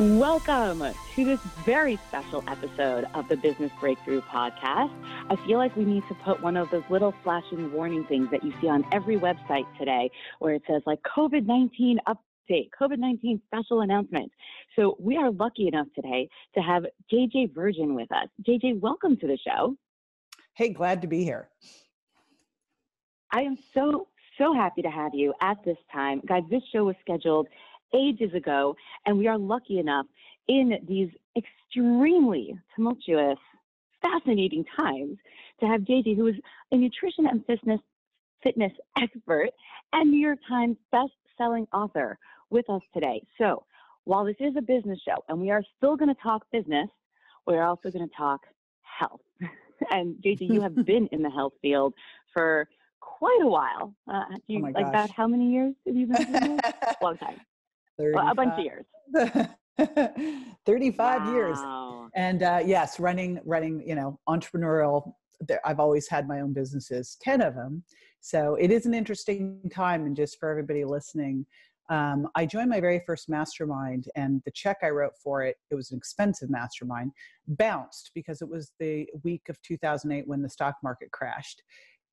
Welcome to this very special episode of the Business Breakthrough Podcast. I feel like we need to put one of those little flashing warning things that you see on every website today where it says like COVID 19 update, COVID 19 special announcement. So we are lucky enough today to have JJ Virgin with us. JJ, welcome to the show. Hey, glad to be here. I am so, so happy to have you at this time. Guys, this show was scheduled ages ago, and we are lucky enough in these extremely tumultuous, fascinating times to have JJ, who is a nutrition and fitness fitness expert and New York Times best-selling author, with us today. So, while this is a business show, and we are still going to talk business, we're also going to talk health. and JJ, you have been in the health field for quite a while. Uh, you, oh like about how many years have you been? Long time. Well, a bunch of years. 35 wow. years and uh, yes running running you know entrepreneurial i've always had my own businesses 10 of them so it is an interesting time and just for everybody listening um, i joined my very first mastermind and the check i wrote for it it was an expensive mastermind bounced because it was the week of 2008 when the stock market crashed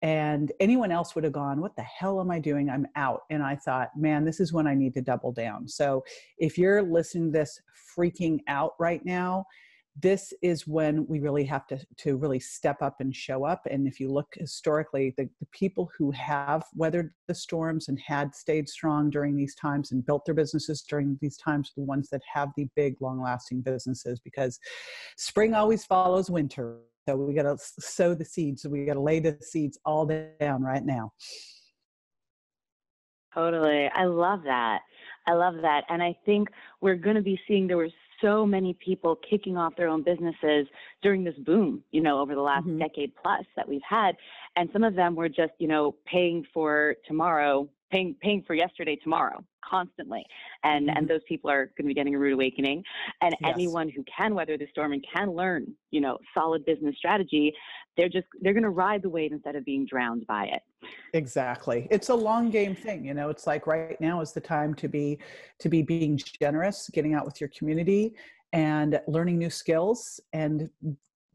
and anyone else would have gone what the hell am i doing? I'm out. And i thought man this is when i need to double down. So if you're listening to this freaking out right now this is when we really have to, to really step up and show up. And if you look historically the, the people who have weathered the storms and had stayed strong during these times and built their businesses during these times are the ones that have the big long lasting businesses because spring always follows winter so we got to sow the seeds. So we got to lay the seeds all down right now. Totally. I love that. I love that. And I think we're going to be seeing there were so many people kicking off their own businesses during this boom, you know, over the last mm-hmm. decade plus that we've had. And some of them were just, you know, paying for tomorrow paying paying for yesterday tomorrow constantly. And mm-hmm. and those people are going to be getting a rude awakening. And yes. anyone who can weather the storm and can learn you know solid business strategy they're just they're going to ride the wave instead of being drowned by it. Exactly. It's a long game thing you know? It's like right now is the time to be to be being generous getting out with your community and learning new skills and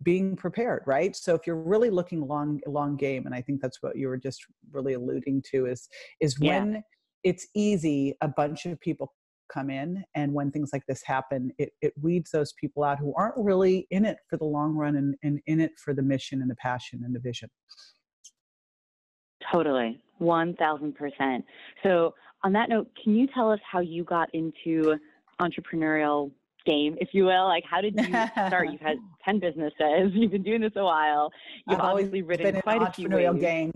being prepared right? So if you're really looking long long game and i think that's what you were just really alluding to is is when it's easy a bunch of people come in and when things like this happen it, it weeds those people out who aren't really in it for the long run and, and in it for the mission and the passion and the vision. Totally. 1000% so on that note can you tell us how you got into entrepreneurial game, if you will? Like, how did you start? You've had 10 businesses, you've been doing this a while. You've I've obviously written quite a few entrepreneurial game.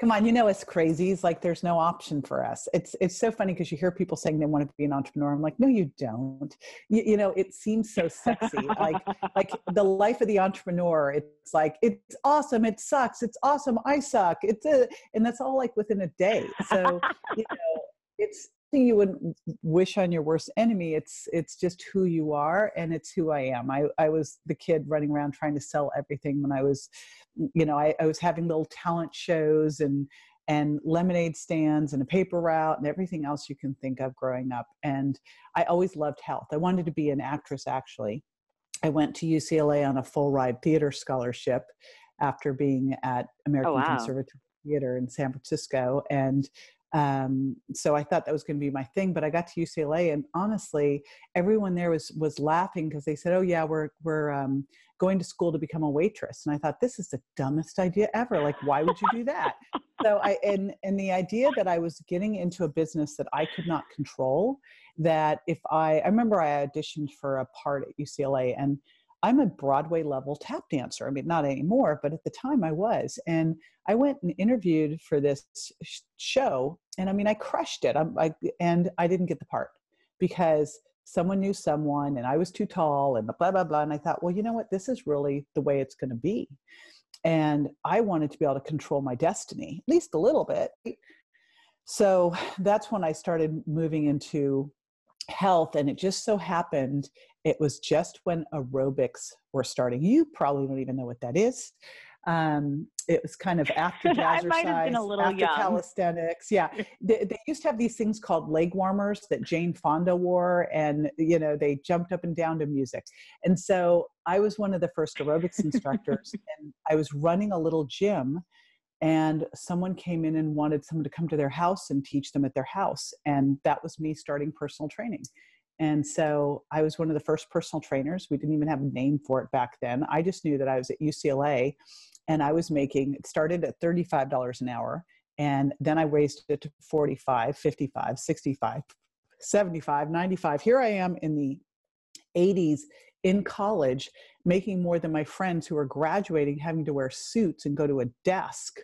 Come on, you know it's crazy. It's like there's no option for us. It's it's so funny because you hear people saying they want to be an entrepreneur. I'm like, no, you don't. You, you know, it seems so sexy. like like the life of the entrepreneur. It's like it's awesome. It sucks. It's awesome. I suck. It's a, and that's all like within a day. So you know, it's you wouldn't wish on your worst enemy it's it's just who you are and it's who i am. I i was the kid running around trying to sell everything when i was you know i, I was having little talent shows and and lemonade stands and a paper route and everything else you can think of growing up. And i always loved health. I wanted to be an actress actually. I went to ucla on a full ride theater scholarship after being at oh, american oh, wow. conservatory theater in san francisco. And um, so I thought that was going to be my thing. But I got to UCLA, and honestly, everyone there was was laughing because they said, "Oh yeah, we're we're um, going to school to become a waitress." And I thought this is the dumbest idea ever. Like, why would you do that? so I and and the idea that I was getting into a business that I could not control. That if I I remember I auditioned for a part at UCLA and I'm a Broadway level tap dancer. I mean, not anymore, but at the time I was. And I went and interviewed for this sh- show, and I mean, I crushed it. I'm, I, and I didn't get the part because someone knew someone, and I was too tall, and blah blah blah. And I thought, well, you know what? This is really the way it's going to be. And I wanted to be able to control my destiny, at least a little bit. so that's when I started moving into health. And it just so happened it was just when aerobics were starting. You probably don't even know what that is. Um, it was kind of after jazzercise, after young. calisthenics. Yeah, they, they, used to have these things called leg warmers that Jane Fonda wore, and you know they jumped up and down to music. And so I was one of the first aerobics instructors, and I was running a little gym and someone came in and wanted someone to come to their house and teach them at their house and that was me starting personal training. And so i was one of the first personal trainers. We didn't even have a name for it back then. I just knew that i was at ucla and i was making it started at $35 an hour and then i raised it to 45 55 65 75 95 here i am in the 80s in college making more than my friends who are graduating having to wear suits and go to a desk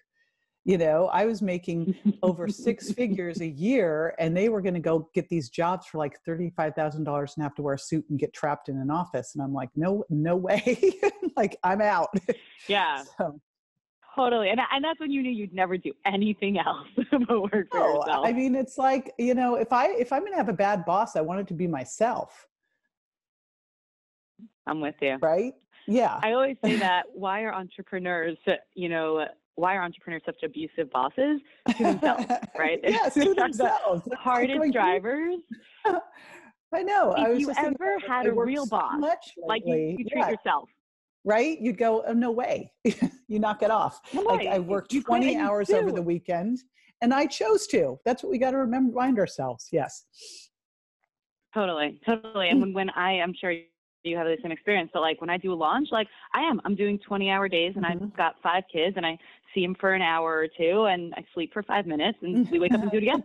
you know? I was making over six figures a year and they were going to go get these jobs for like $35000 and have to wear a suit and get trapped in an office and i'm like no no way. Like i'm out. Yeah. So. totally and, and that's when you knew you'd never do anything else but work for no, yourself. I mean it's like you know if i if i'm going to have a bad boss i want it to be myself i'm with you right yeah i always say that why are entrepreneurs you know why are entrepreneurs such abusive bosses to themselves, right? yes, to themselves. Hardest drivers. I know. If I you ever had a real boss, like you, you treat yeah. yourself, right? You'd go, oh, no way. you knock it off. Like I worked 20 hours over the weekend and I chose to. That's what we got to remember, remind ourselves. Yes. Totally. Totally. And mm. when, when I, I'm sure you have the same experience. So like when I do a launch, like I am, I'm doing 20 hour days and mm-hmm. I've got five kids and I see them for an hour or two and I sleep for five minutes and we wake up and do it again.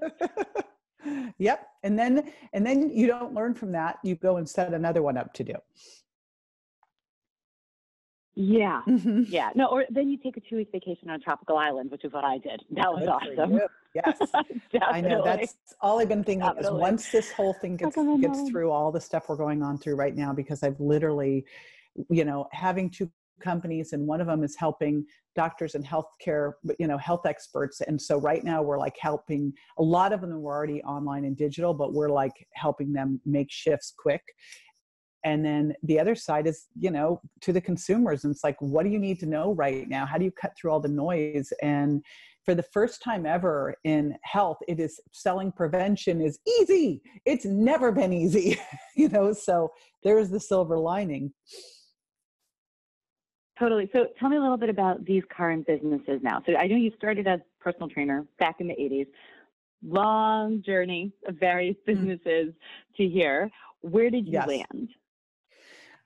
yep. And then, and then you don't learn from that. You go and set another one up to do. Yeah. Mm-hmm. Yeah. No, or then you take a two week vacation on a tropical island, which is what I did. That was Good awesome. Yes. I know. That's all I've been thinking Definitely. is once this whole thing gets gets through all the stuff we're going on through right now, because I've literally, you know, having two companies and one of them is helping doctors and healthcare you know health experts and so right now we're like helping a lot of them are already online and digital but we're like helping them make shifts quick and then the other side is you know to the consumers and it's like what do you need to know right now? How do you cut through all the noise? And for the first time ever in health it is selling prevention is easy. It's never been easy you know so there's the silver lining. Totally. So tell me a little bit about these current businesses now. So i know you started as personal trainer back in the 80s long journey of various mm. businesses mm. to here. Where did you yes. land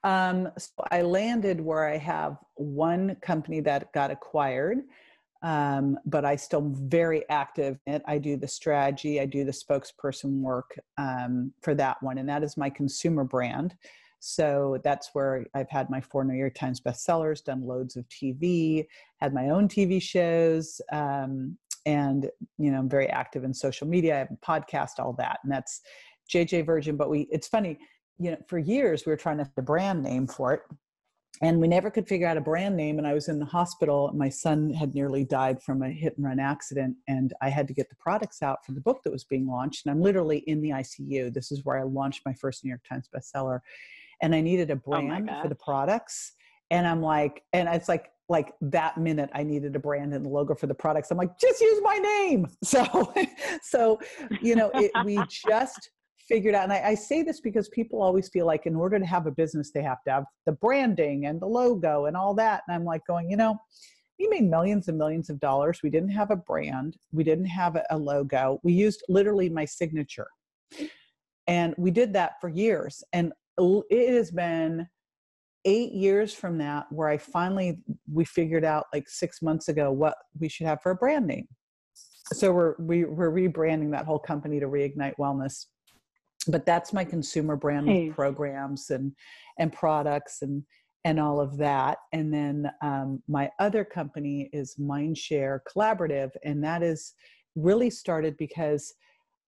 um, so I landed where I have one company that got acquired, um, but I still very active in it. I do the strategy, I do the spokesperson work um, for that one, and that is my consumer brand. So that's where I've had my four New York Times bestsellers, done loads of TV, had my own TV shows, um, and you know, I'm very active in social media. I have a podcast, all that, and that's JJ Virgin. But we, it's funny you know, for years we were trying to find a brand name for it. And we never could figure out a brand name. And I was in the hospital. My son had nearly died from a hit and run accident. And I had to get the products out for the book that was being launched. And I'm literally in the ICU. This is where I launched my first New York Times bestseller. And I needed a oh brand oh for the products. And I'm like, and it's like, like that minute I needed a brand and the logo for the products. I'm like, just use my name. So, so, you know, it, we just figured out and I, I, say this because people always feel like in order to have a business they have to have the branding and the logo and all that and i'm like going you know we made millions and millions of dollars. We didn't have a brand. We didn't have a, logo. We used literally my signature. And we did that for years and it has been eight years from that where i finally we figured out like six months ago what we should have for a brand name. So we're we, are we are rebranding that whole company to reignite wellness but that's my consumer brand hey. programs and and products and and all of that and then um, my other company is mindshare collaborative and that is really started because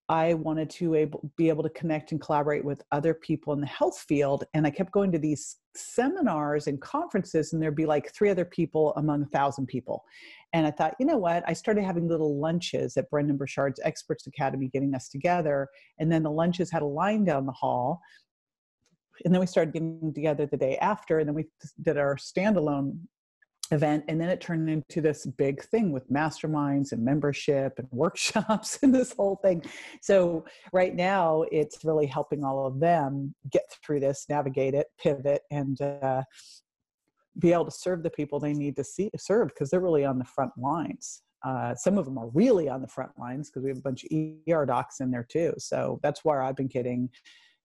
i wanted to able, be able to connect and collaborate with other people in the health field and i kept going to these seminars and conferences and there'd be like three other people among a thousand people And I thought, you know what? I started having little lunches at Brendon Burchard's Experts Academy, getting us together. And then the lunches had a line down the hall. And then we started getting together the day after. And then we did our standalone event and then it turned into this big thing with masterminds and membership and workshops and this whole thing so right now it's really helping all of them get through this navigate it pivot and uh, be able to serve the people they need to see serve because they're really on the front lines uh, some of them are really on the front lines because we have a bunch of er docs in there too so that's where i've been getting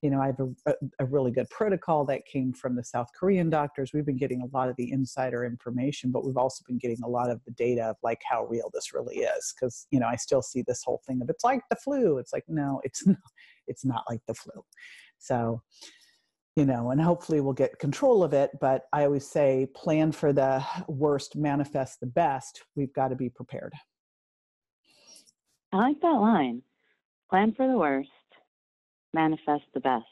you know, I have a, a, really good protocol that came from the South Korean doctors. We've been getting a lot of the insider information, but we've also been getting a lot of the data of like how real this really is. Because you know, I still see this whole thing of it's like the flu. It's like no, it's not. It's not like the flu. So, you know, and hopefully we'll get control of it. But I always say, plan for the worst, manifest the best. We've got to be prepared. I like that line. Plan for the worst manifest the best.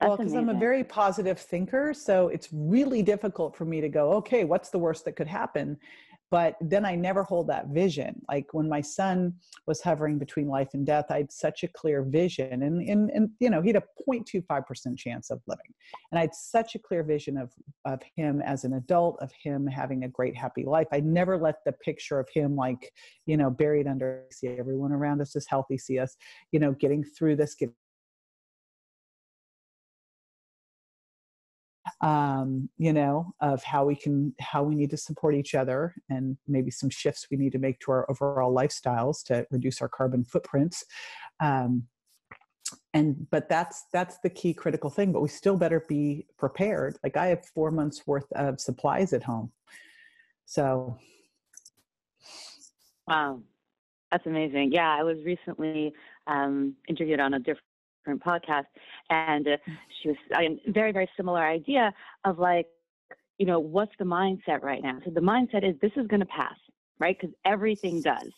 That's well, because I'm a very positive thinker, so it's really difficult for me to go, okay, what's the worst that could happen? But then I never hold that vision. Like when my son was hovering between life and death, I had such a clear vision, and and, and you know he had a 0.25 percent chance of living, and I had such a clear vision of of him as an adult, of him having a great happy life. I never let the picture of him like you know buried under see everyone around us is healthy, see us you know getting through this, getting um, you know, of how we can, how we need to support each other and maybe some shifts we need to make to our overall lifestyles to reduce our carbon footprints. Um, and but that's that's the key critical thing but we still better be prepared. Like i have four months worth of supplies at home. So. Wow. That's amazing. Yeah i was recently um, interviewed on a different different podcast, and uh, she was a very very similar idea of like, you know, what's the mindset right now? So the mindset is this is going to pass, right? Because everything does.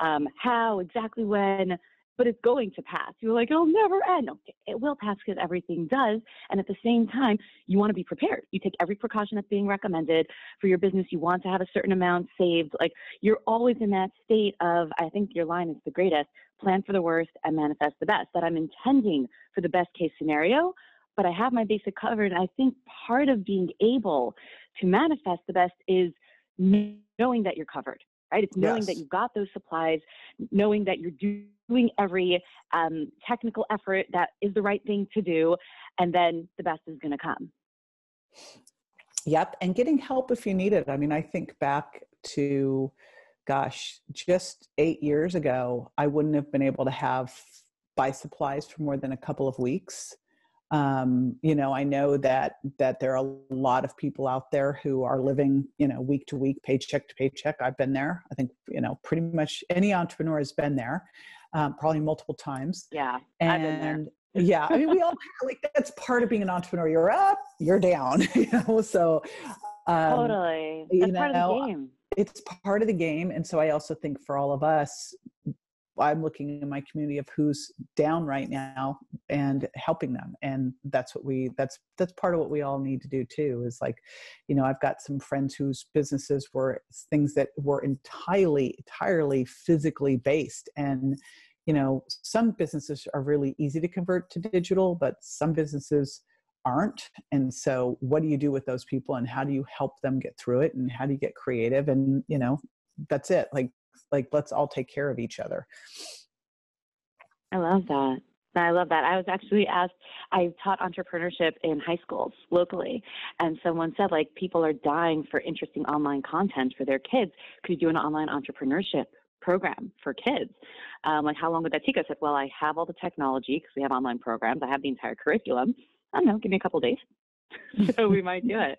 Um, how exactly when but it's going to pass. You're like, it'll never end. No, it will pass because everything does. And at the same time, you want to be prepared. You take every precaution that's being recommended for your business. You want to have a certain amount saved. Like you're always in that state of, I think your line is the greatest plan for the worst and manifest the best, that I'm intending for the best case scenario, but I have my basic covered. And I think part of being able to manifest the best is knowing that you're covered right? It's knowing yes. that you've got those supplies, knowing that you're doing every um, technical effort that is the right thing to do, and then the best is going to come. Yep, and getting help if you need it. I mean, I think back to, gosh, just eight years ago, I wouldn't have been able to have buy supplies for more than a couple of weeks um, you know i know that that there are a lot of people out there who are living you know week to week paycheck to paycheck. I've been there. I think you know pretty much any entrepreneur has been there um, probably multiple times. Yeah and I've been there. yeah i mean we all like that's part of being an entrepreneur. You're up you're down you know so um, totally. That's you know, part of the game. it's part of the game. And so i also think for all of us I'm looking in my community of who's down right now and helping them. And that's what we that's that's part of what we all need to do too is like, you know, I've got some friends whose businesses were things that were entirely, entirely physically based. And, you know, some businesses are really easy to convert to digital, but some businesses aren't and so what do you do with those people and how do you help them get through it and how do you get creative and you know that's it like like let's all take care of each other i love that I love that. I was actually asked, I taught entrepreneurship in high schools locally, and someone said, like, people are dying for interesting online content for their kids. Could you do an online entrepreneurship program for kids? Um, like, how long would that take? I said, well, I have all the technology because we have online programs, I have the entire curriculum. I don't know, give me a couple days. so we might do it.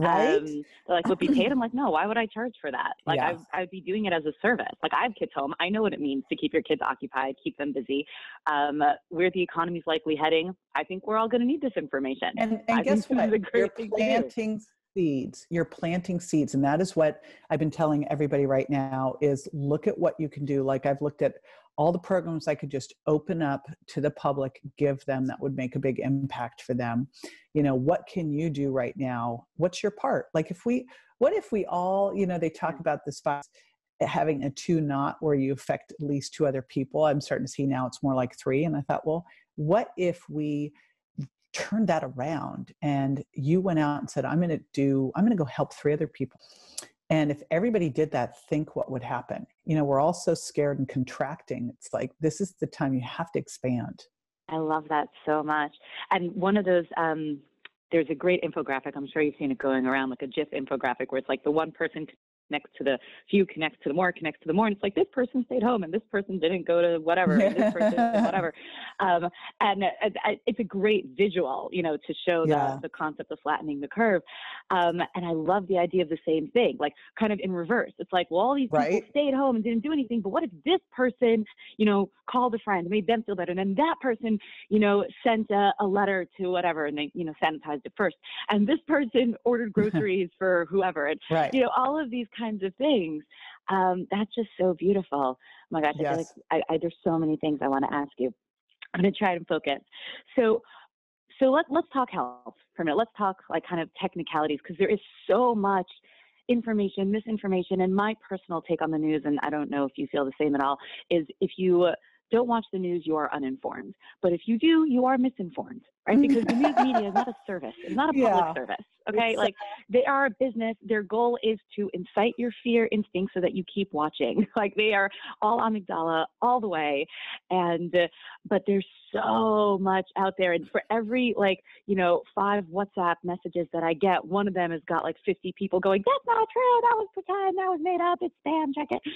Right? Um, like, would be paid? I'm like, no, why would I charge for that? Like, yeah. I, would be doing it as a service. Like, I have kids home. I know what it means to keep your kids occupied, keep them busy. Um, where the economy's likely heading, I think we're all going to need this information. And, and guess what? You're planting seeds. You're planting seeds. And that is what I've been telling everybody right now is look at what you can do. Like I've looked at all the programs I could just open up to the public, give them that would make a big impact for them. You know, what can you do right now? What's your part? Like if we what if we all you know they talk mm-hmm. about this eh, having a two knot where you affect at least two other people i'm starting to see now it's more like three and i thought well what if we turned that around and you went out and said i'm going to do i'm going to go help three other people and if everybody did that think what would happen. You know we're all so scared and contracting. It's like this is the time you have to expand. I love that so much. And one of those um there's a great infographic i'm sure you've seen it going around like a gif infographic where it's like the one person connects to the few connects to the more connects to the more and it's like this person stayed home and this person didn't go to whatever and this person whatever um, and it's a great visual you know to show yeah. the, the concept of flattening the curve um, and i love the idea of the same thing like kind of in reverse it's like well all these people right. stayed home and didn't do anything but what if this person you know called a friend made them feel better and then that person you know sent a, a letter to whatever and they you know sanitized it first and this person ordered groceries for whoever and right. you know all of these kinds of things. Um, that's just so beautiful. Oh my gosh, yes. I feel like I, I, there's so many things I want to ask you. I'm going to try and focus. So, so let, let's talk health for a minute. Let's talk like kind of technicalities because there is so much information, misinformation, and my personal take on the news, and I don't know if you feel the same at all, is if you don't watch the news, you are uninformed. But if you do, you are misinformed, right? Because the news media is not a service, it's not a public yeah. service. Okay. It's, like they are a business. Their goal is to incite your fear instinct so that you keep watching. Like they are all amygdala all the way. And, uh, but there's so much out there. And for every, like, you know, five WhatsApp messages that I get, one of them has got like 50 people going, that's not true. That was pretend. That was made up. It's spam. Check it.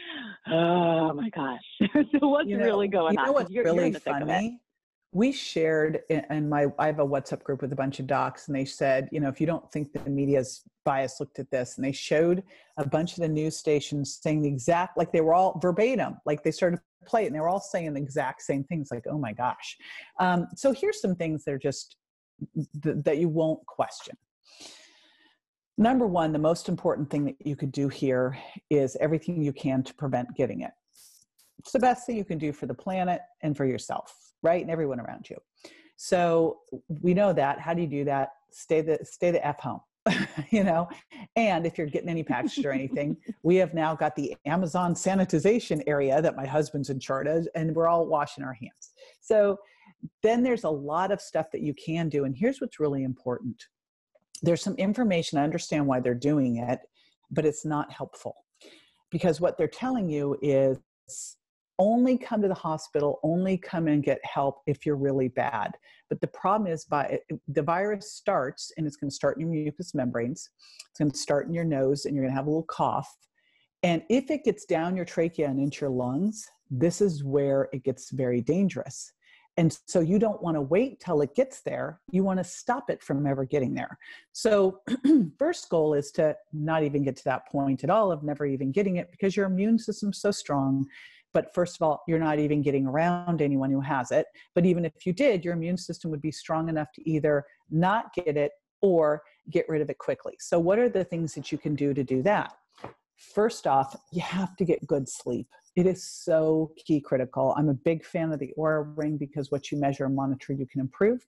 Oh my gosh. so what's you know, really going you know on? What's you're, really you're funny? We shared in my i have a whatsapp group with a bunch of docs and they said you know if you don't think the media's bias looked at this and they showed a bunch of the news stations saying the exact like they were all verbatim like they started to play it and they were all saying the exact same things like oh my gosh. Um, so here's some things that are just th- that you won't question. Number one the most important thing that you could do here is everything you can to prevent getting it. It's the best thing you can do for the planet and for yourself right? And everyone around you. So we know that. How do you do that? Stay the stay the F home. you know and if you're getting any package or anything we have now got the amazon sanitization area that my husband's in charge of and we're all washing our hands so then there's a lot of stuff that you can do and here's what's really important there's some information i understand why they're doing it but it's not helpful because what they're telling you is only come to the hospital, only come and get help if you're really bad. But the problem is by the virus starts and it's going to start in your mucous membranes. It's going to start in your nose and you're going to have a little cough. And if it gets down your trachea and into your lungs, this is where it gets very dangerous. And so you don't want to wait till it gets there. You want to stop it from ever getting there. So, first goal is to not even get to that point at all of never even getting it because your immune system's so strong but first of all, you're not even getting around anyone who has it. But even if you did, your immune system would be strong enough to either not get it or get rid of it quickly. So, what are the things that you can do to do that? First off, you have to get good sleep. It is so key critical. I'm a big fan of the Oura ring because what you measure and monitor, you can improve.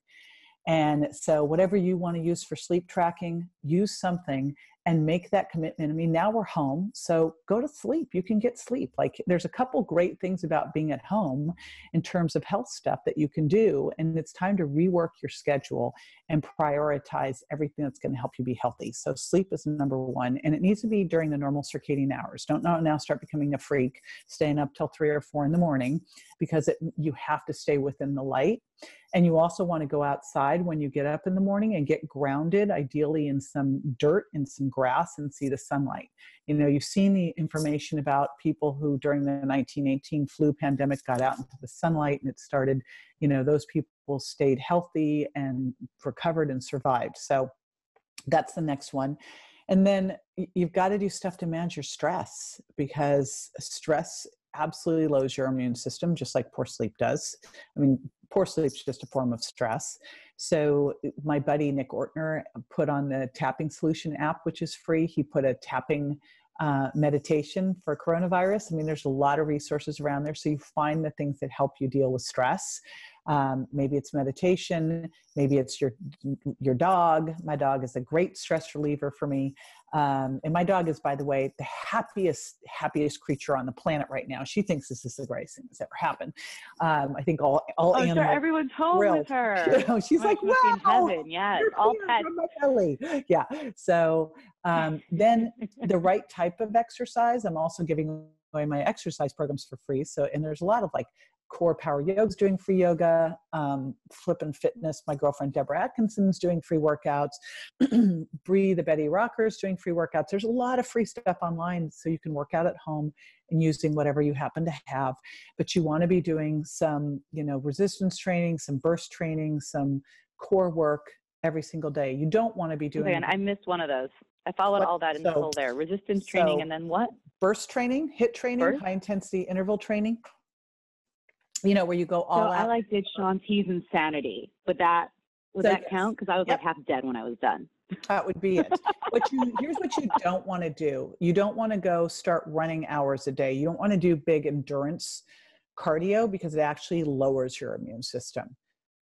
And so, whatever you want to use for sleep tracking, use something and make that commitment. I mean, now we're home, so go to sleep. You can get sleep. Like, there's a couple great things about being at home in terms of health stuff that you can do. And it's time to rework your schedule and prioritize everything that's going to help you be healthy. So, sleep is number one, and it needs to be during the normal circadian hours. Don't now start becoming a freak, staying up till three or four in the morning, because it, you have to stay within the light and you also want to go outside when you get up in the morning and get grounded, ideally in some dirt and some grass and see the sunlight. You know, you've seen the information about people who during the 1918 flu pandemic got out into the sunlight and it started, you know, those people stayed healthy and recovered and survived. So that's the next one. And then you've got to do stuff to manage your stress because stress absolutely lowers your immune system, just like poor sleep does. I mean, poor sleep is just a form of stress. So my buddy Nick Ortner put on the Tapping Solution app, which is free. He put a tapping uh, meditation for coronavirus. I mean, there's a lot of resources around there. So you find the things that help you deal with stress. Um, maybe it's meditation. Maybe it's your your dog. My dog is a great stress reliever for me. Um, and my dog is, by the way, the happiest happiest creature on the planet right now. She thinks this is the greatest thing that's ever happened. Um, I think all all oh, animals. Sure, everyone's home thrilled. with her. You know, she's like, must be in wow, heaven. Yes, all pets. belly. Yeah. So um, then the right type of exercise. I'm also giving away my exercise programs for free. So and there's a lot of like core power yoga's doing free yoga um, flip and fitness my girlfriend deborah atkinson's doing free workouts breathe the betty rockers doing free workouts there's a lot of free stuff online so you can work out at home and using whatever you happen to have but you want to be doing some you know resistance training some burst training some core work every single day you don't want to be doing Okay, I missed one of those. I followed all that in so- full there. Resistance training so- and then what? burst training hit training Burst? high intensity interval training you know where you go all So all I like did Shaun T's Insanity. Would that would So that yes. count? Because I was Yep. like half dead when I was done. That would be it. what you here's what you don't want to do. You don't want to go start running hours a day. You don't want to do big endurance cardio because it actually lowers your immune system.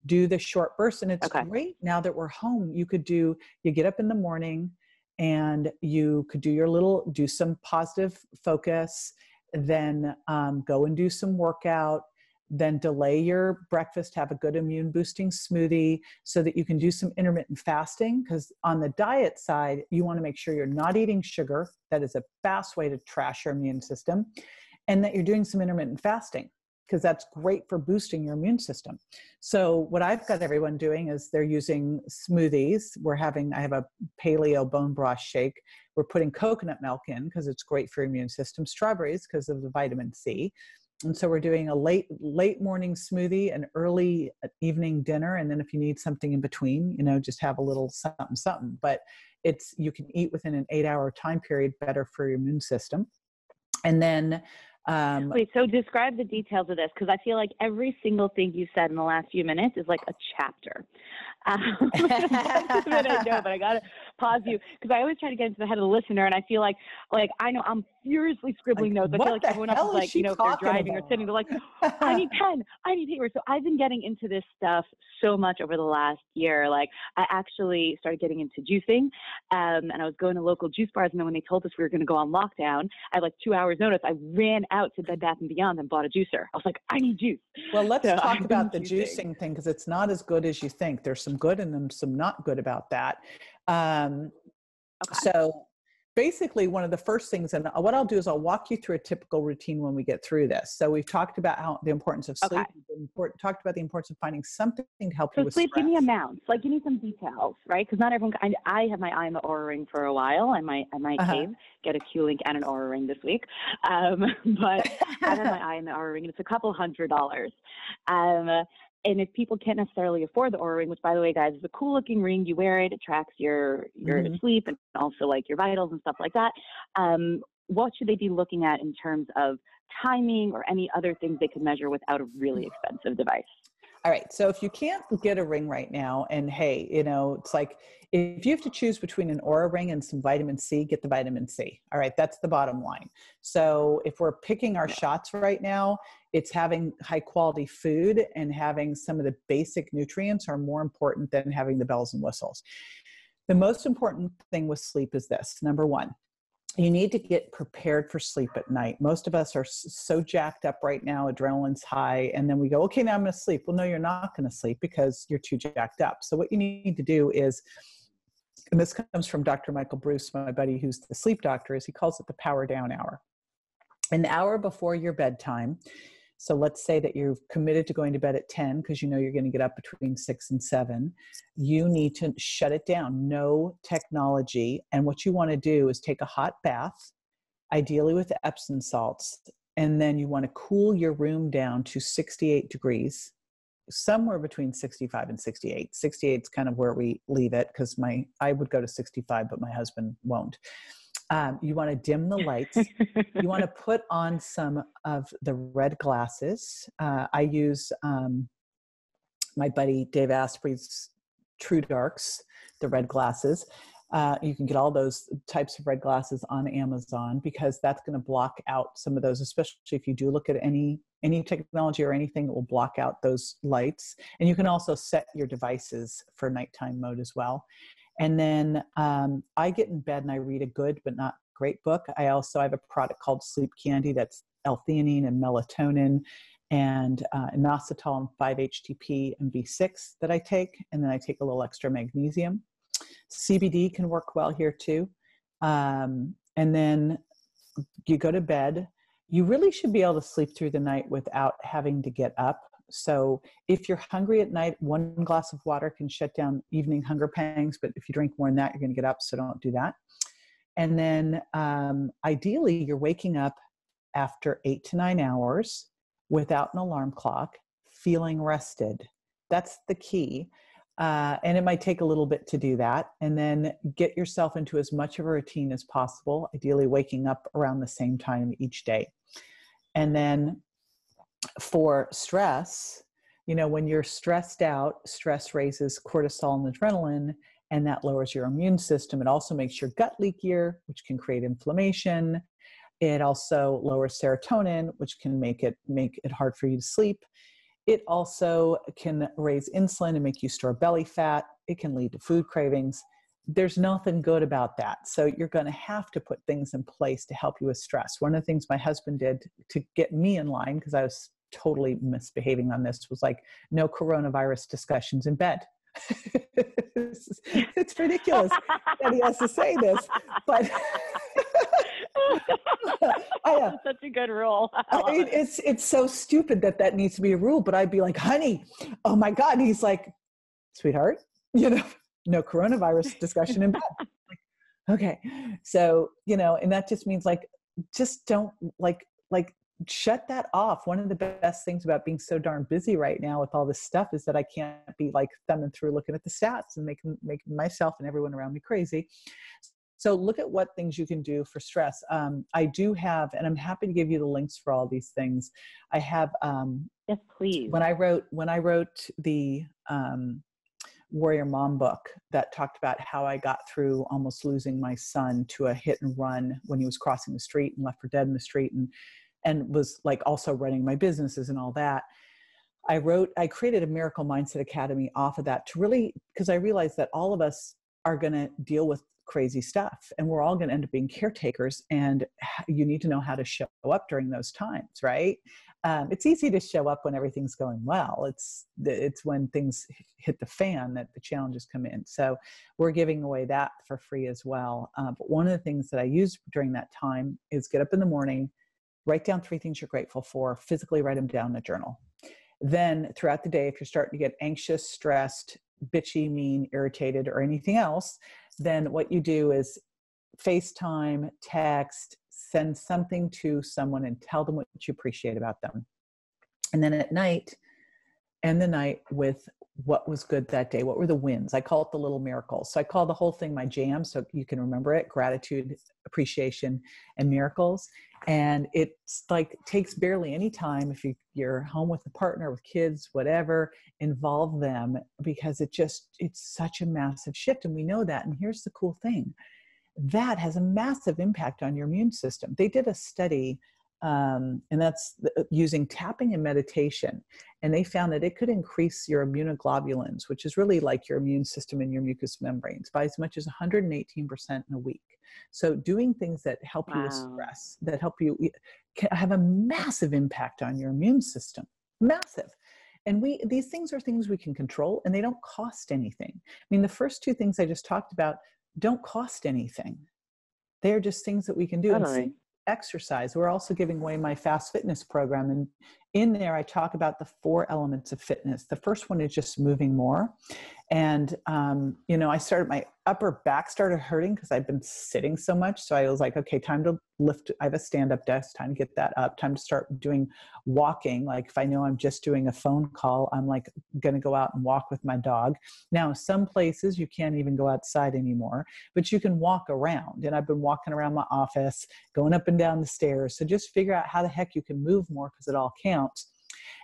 Do the short bursts, and it's Okay. great now that we're home. You could do. You get up in the morning, and you could do your little do some positive focus. Then um, go and do some workout. Then delay your breakfast. Have a good immune boosting smoothie so that you can do some intermittent fasting because on the diet side you want to make sure you're not eating sugar. That is a fast way to trash your immune system and that you're doing some intermittent fasting because that's great for boosting your immune system. So what i've got everyone doing is they're using smoothies. We're having i have a paleo bone broth shake. We're putting coconut milk in because it's great for your immune system. Strawberries because of the vitamin c and so we're doing a late late morning smoothie an early uh, evening dinner and then if you need something in between you know just have a little something something. But it's you can eat within an eight hour time period better for your immune system. And then um, Wait, so describe the details of this because I feel like every single thing you said in the last few minutes is like a chapter. Um, most of it I know, but I gotta pause you because I always try to get into the head of the listener, and I feel like like I know I'm furiously scribbling Like, notes. I feel like everyone else is like, you know, if they're driving or sitting, they're like, I need pen, I need paper. So I've been getting into this stuff so much over the last year. Like I actually started getting into juicing, um, and I was going to local juice bars, and then when they told us we were going to go on lockdown, I had like two hours notice. I ran out to Bed Bath and Beyond and bought a juicer. I was like, I need juice. well let's So talk I've about the juicing. juicing thing because it's not as good as you think there's some good and then some not good about that um, Okay. So basically, one of the first things, and what I'll do is I'll walk you through a typical routine when we get through this. So we've talked about how the importance of sleep. Okay. Important, talked about the importance of finding something to help So you with sleep, stress. give me amounts. Like, give me some details, right? Because not everyone. I, I have my eye on the Oura Ring for a while. I might, I might Uh-huh. get a Q link and an Oura Ring this week. Um, but I have my eye on the Oura Ring, and it's a couple hundred dollars. Um, and if people can't necessarily afford the Oura Ring, which by the way, guys, is a cool looking ring. You wear it, it tracks your your Mhm. sleep and also like your vitals and stuff like that. Um, what should they be looking at in terms of timing or any other things they could measure without a really expensive device? All right. So if you can't get a ring right now, and hey, you know, it's like if you have to choose between an Oura ring and some vitamin C, get the vitamin C. All right. That's the bottom line. So if we're picking our shots right now, it's having high quality food and having some of the basic nutrients are more important than having the bells and whistles. The most important thing with sleep is this number one, you need to get prepared for sleep at night. Most of us are so jacked up right now, adrenaline's high, and then we go, okay, now I'm going to sleep. Well, no, you're not going to sleep because you're too jacked up. So, what you need to do is, and this comes from Dr. Michael Breus, my buddy who's the sleep doctor, is he calls it the power down hour. An hour before your bedtime. So let's say that you're committed to going to bed at 10 because you know you're going to get up between 6 and 7. You need to shut it down. No technology. And what you want to do is take a hot bath, ideally with Epsom salts, and then you want to cool your room down to 68 degrees, somewhere between 65 and 68. 68 is kind of where we leave it because my I would go to 65, but my husband won't. Um, you want to dim the lights you want to put on some of the red glasses. Uh, I use um, my buddy Dave Asprey's True Darks, the red glasses. Uh, you can get all those types of red glasses on Amazon because that's going to block out some of those, especially if you do look at any any technology or anything that will block out those lights. And you can also set your devices for nighttime mode as well. And then um, I get in bed and I read a good but not great book. I also have a product called Sleep Candy that's L-theanine and melatonin and uh, inositol and 5-HTP and B6 that I take. And then I take a little extra magnesium. CBD can work well here too. Um, and then you go to bed. You really should be able to sleep through the night without having to get up. So if you're hungry at night, one glass of water can shut down evening hunger pangs. But if you drink more than that, you're going to get up. So don't do that. And then um, ideally, you're waking up after eight to nine hours without an alarm clock, feeling rested. That's the key. Uh, and it might take a little bit to do that. And then get yourself into as much of a routine as possible, ideally waking up around the same time each day. And then for stress, you know, when you're stressed out, stress raises cortisol and adrenaline, and that lowers your immune system. It also makes your gut leakier, which can create inflammation. It also lowers serotonin, which can make it make it hard for you to sleep. It also can raise insulin and make you store belly fat. It can lead to food cravings. There's nothing good about that. So you're going to have to put things in place to help you with stress. One of the things my husband did to get me in line because I was totally misbehaving on this was like no coronavirus discussions in bed. it's ridiculous that he has to say this, but I, uh, such a good rule. It, it's it's so stupid that that needs to be a rule. But I'd be like, honey, oh my god. And he's like, sweetheart, you know, no coronavirus discussion in bed. Like, okay, so you know, and that just means like, just don't like like shut that off. One of the best things about being so darn busy right now with all this stuff is that I can't be like thumbing through looking at the stats and making making myself and everyone around me crazy. So look at what things you can do for stress. Um, I do have, and I'm happy to give you the links for all these things. I have. Um, yes, please. When I wrote when I wrote the um, Warrior Mom book that talked about how I got through almost losing my son to a hit and run when he was crossing the street and left for dead in the street, and and was like also running my businesses and all that. I wrote, I created a Miracle Mindset Academy off of that to really, because I realized that all of us are going to deal with crazy stuff and we're all going to end up being caretakers and you need to know how to show up during those times right? Um, it's easy to show up when everything's going well. It's it's when things hit the fan that the challenges come in. So we're giving away that for free as well. Uh, but one of the things that i use during that time is get up in the morning write down three things you're grateful for physically write them down in a journal then throughout the day if you're starting to get anxious stressed bitchy mean irritated or anything else then what you do is FaceTime, text, send something to someone and tell them what you appreciate about them. And then at night, end the night with what was good that day. What were the wins? I call it the little miracles. So I call the whole thing my jam so you can remember it gratitude, appreciation, and miracles. And it's like takes barely any time if you, you're home with a partner, with kids, whatever, involve them because it just, it's such a massive shift. And we know that. And here's the cool thing that has a massive impact on your immune system. They did a study um, and that's uh, using tapping and meditation. And they found that it could increase your immunoglobulins, which is really like your immune system and your mucous membranes, by as much as 118% in a week. So, doing things that help wow. you with stress, that help you, can have a massive impact on your immune system. Massive. And we these things are things we can control, and they don't cost anything. I mean, the first two things I just talked about don't cost anything. They're just things that we can do. Totally exercise. We're also giving away my fast fitness program. And in there, I talk about the four elements of fitness. The first one is just moving more. And, um, you know, I started, my upper back started hurting because I've been sitting so much. So I was like, okay, time to lift. I have a stand up desk, time to get that up, time to start doing walking. Like if I know I'm just doing a phone call, I'm like going to go out and walk with my dog. Now, some places you can't even go outside anymore, but you can walk around. And I've been walking around my office, going up and down the stairs. So just figure out how the heck you can move more because it all counts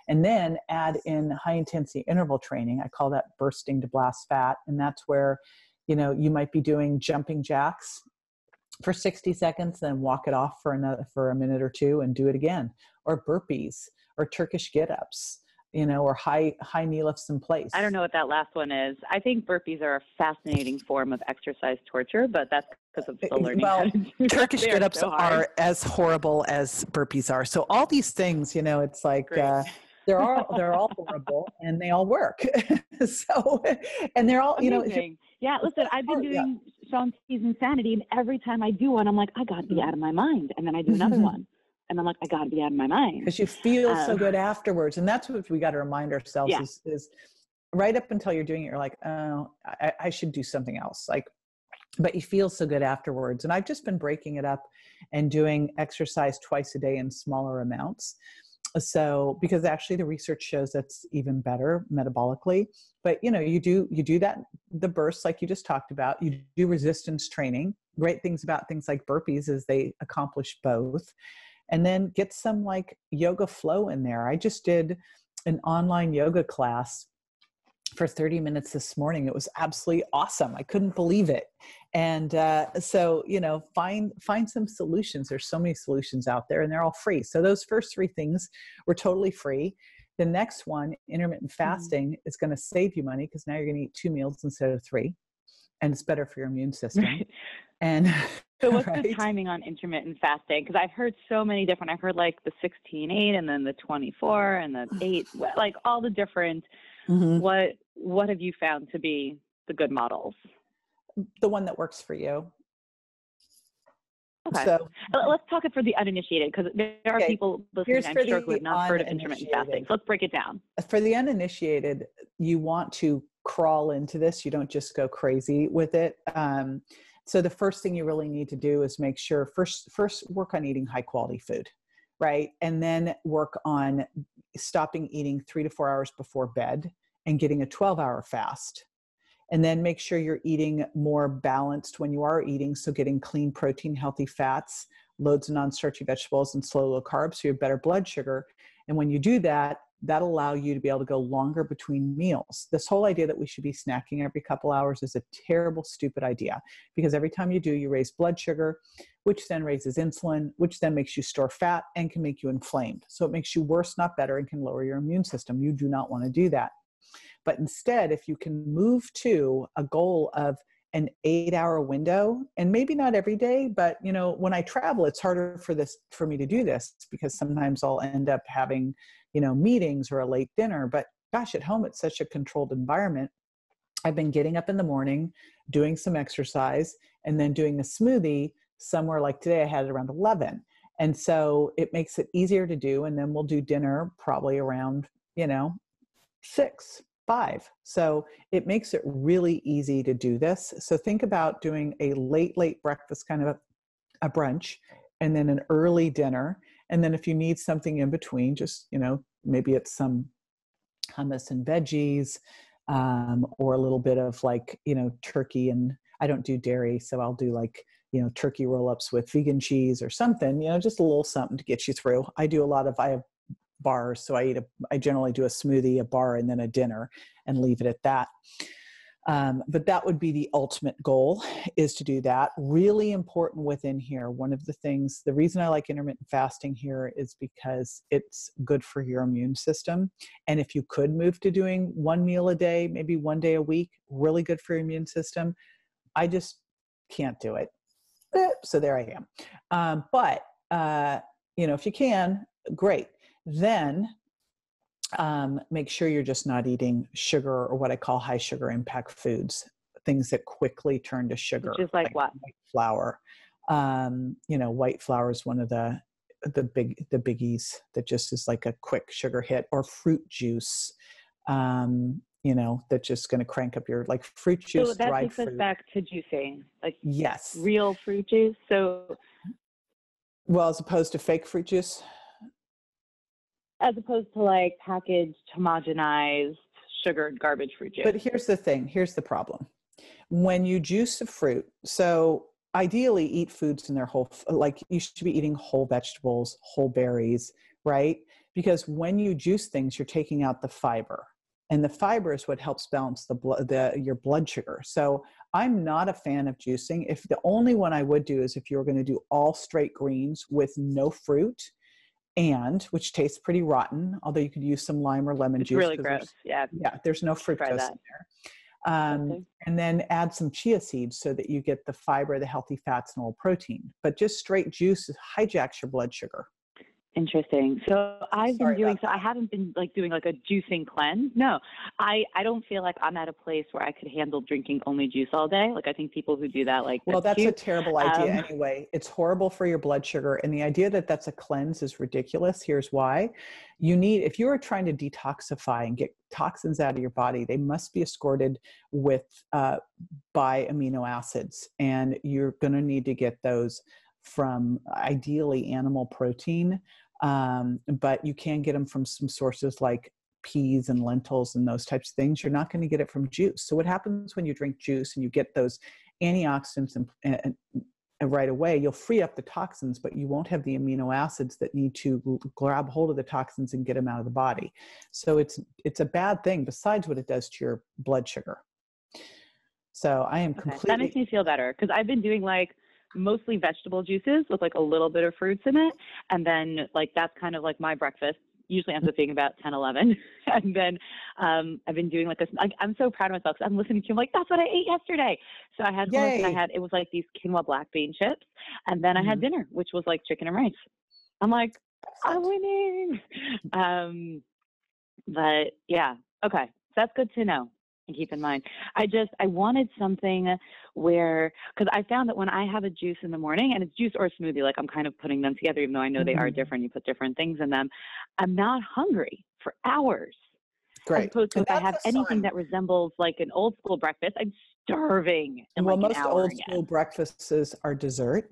and then add in high intensity interval training. I call that bursting to blast fat. And that's where, you know, you might be doing jumping jacks for 60 seconds, then walk it off for another for a minute or two and do it again. Or burpees or Turkish get ups you know, or high high knee lifts in place. I don't know what that last one is. I think burpees are a fascinating form of exercise torture, but that's because of the eh, eh, learning. Well, Turkish get ups so are as horrible as burpees are. So all these things, you know, it's like uh, they're all they're all horrible and they all work. so and they're all, you know, yeah, listen, I've been oh, doing yeah. Shaun T's Insanity, and every time I do one, I'm like, I got to be mm-hmm. out of my mind, and then I do another mm-hmm. one and I'm like, I got to be out of my mind. Because you feel um, so good afterwards. And that's what we got to remind ourselves yeah. is, is, right up until you're doing it, you're like, oh, I, I should do something else. Like, but you feel so good afterwards. And I've just been breaking it up and doing exercise twice a day in smaller amounts. So, because actually the research shows that's even better metabolically. But you know, you do you do that the bursts like you just talked about. You do resistance training. Great things about things like burpees is they accomplish both and then get some like yoga flow in there. I just did an online yoga class for 30 minutes this morning it was absolutely awesome i couldn't believe it and uh, so you know find find some solutions there's so many solutions out there and they're all free so those first three things were totally free the next one intermittent mm-hmm. fasting mm-hmm. is going to save you money because now you're going to eat two meals instead of three and it's better for your immune system and so what's right? the timing on intermittent fasting? Because I've heard so many different. I've heard like the 16 8 and then the 24 and the 8, like all the different. Mm-hmm. What what have you found to be the good models? The one that works for you. Okay. So let's talk it for the uninitiated because there are okay. people listening, I'm sure, who have not heard of intermittent fasting. So let's break it down. For the uninitiated, you want to crawl into this. You don't just go crazy with it. Um, so the first thing you really need to do is make sure first first work on eating high quality food, right? And then work on stopping eating 3 to 4 hours before bed and getting a 12 hour fast. And then make sure you're eating more balanced when you are eating, so getting clean protein, healthy fats, loads of non-starchy vegetables and slow low carbs so you have better blood sugar. And when you do that, that'll allow you to be able to go longer between meals. This whole idea that we should be snacking every couple hours is a terrible, stupid idea because every time you do, you raise blood sugar, which then raises insulin, which then makes you store fat and can make you inflamed. So it makes you worse, not better, and can lower your immune system. You do not want to do that. But instead, if you can move to a goal of an eight hour window and maybe not every day but you know when i travel it's harder for this for me to do this because sometimes i'll end up having you know meetings or a late dinner but gosh at home it's such a controlled environment. I've been getting up in the morning doing some exercise and then doing a smoothie somewhere like today i had it around 11 and so it makes it easier to do and then we'll do dinner probably around you know six five. So it makes it really easy to do this. So think about doing a late late breakfast kind of a, a brunch and then an early dinner and then if you need something in between just you know maybe it's some hummus and veggies um, or a little bit of like you know turkey and i don't do dairy so i'll do like you know turkey roll-ups with vegan cheese or something you know just a little something to get you through. I do a lot of i have bars so i eat a i generally do a smoothie a bar and then a dinner and leave it at that um, but that would be the ultimate goal is to do that. Really important within here. One of the things, the reason I like intermittent fasting here is because it's good for your immune system. And if you could move to doing one meal a day, maybe one day a week, really good for your immune system. I just can't do it. Eh, so there I am. Um, but, uh, you know, if you can, great. Then um, make sure you're just not eating sugar or what I call high sugar impact foods, things that quickly turn to sugar. Which is like, like what? White flour. Um, you know, white flour is one of the the big the biggies that just is like a quick sugar hit, or fruit juice. Um, you know, that's just going to crank up your like fruit juice. So that takes fruit. us back to juicing, like yes, real fruit juice. So, well, as opposed to fake fruit juice as opposed to like packaged, homogenized, sugared garbage fruit juice. But here's the thing here's the problem. When you juice a fruit, so ideally eat foods in their whole, like you should be eating whole vegetables, whole berries, right? Because when you juice things, you're taking out the fiber. And the fiber is what helps balance the blood, the, your blood sugar. So I'm not a fan of juicing. If the only one I would do is if you were going to do all straight greens with no fruit, and which tastes pretty rotten, although you could use some lime or lemon it's juice. really gross. Yeah. Yeah, there's no fructose in there. Um, Okay. and then add some chia seeds so that you get the fiber, the healthy fats, and a little protein. But just straight juice hijacks your blood sugar. Interesting. So I've Sorry been doing so I haven't been like doing like a juicing cleanse. No. I I don't feel like I'm at a place where I could handle drinking only juice all day. Like I think people who do that like Well, that's a terrible idea Um, anyway. It's horrible for your blood sugar. And the idea that that's a cleanse is ridiculous. Here's why. You need, if you are trying to detoxify and get toxins out of your body, they must be escorted with uh, by amino acids. And you're going to need to get those from ideally animal protein. Um, but you can get them from some sources like peas and lentils and those types of things. You're not going to get it from juice. So, what happens when you drink juice and you get those antioxidants and, and, and right away you'll free up the toxins but you won't have the amino acids that need to grab hold of the toxins and get them out of the body so it's it's a bad thing besides what it does to your blood sugar so i am Okay. completely That makes me feel better because I've been doing like mostly vegetable juices with like a little bit of fruits in it. And then like that's kind of like my breakfast. Usually ends up being about 10, 11. and then um, I've been doing like this. Like, I'm so proud of myself 'cause I'm listening to you. I'm like, that's what I ate yesterday. So I had I had, it was like these quinoa black bean chips. And then I had Mhm. dinner, which was like chicken and rice. I'm like, I'm winning. Um, but yeah, okay, so that's good to know and keep in mind. I just I wanted something where because I found that when I have a juice in the morning and it's juice or smoothie, like I'm kind of putting them together, even though I know they are Mhm. different. You put different things in them. I'm not hungry for hours. Great. As opposed to And if I have anything sign. that resembles like an old school breakfast, I'm starving in well like most old again. school breakfasts are dessert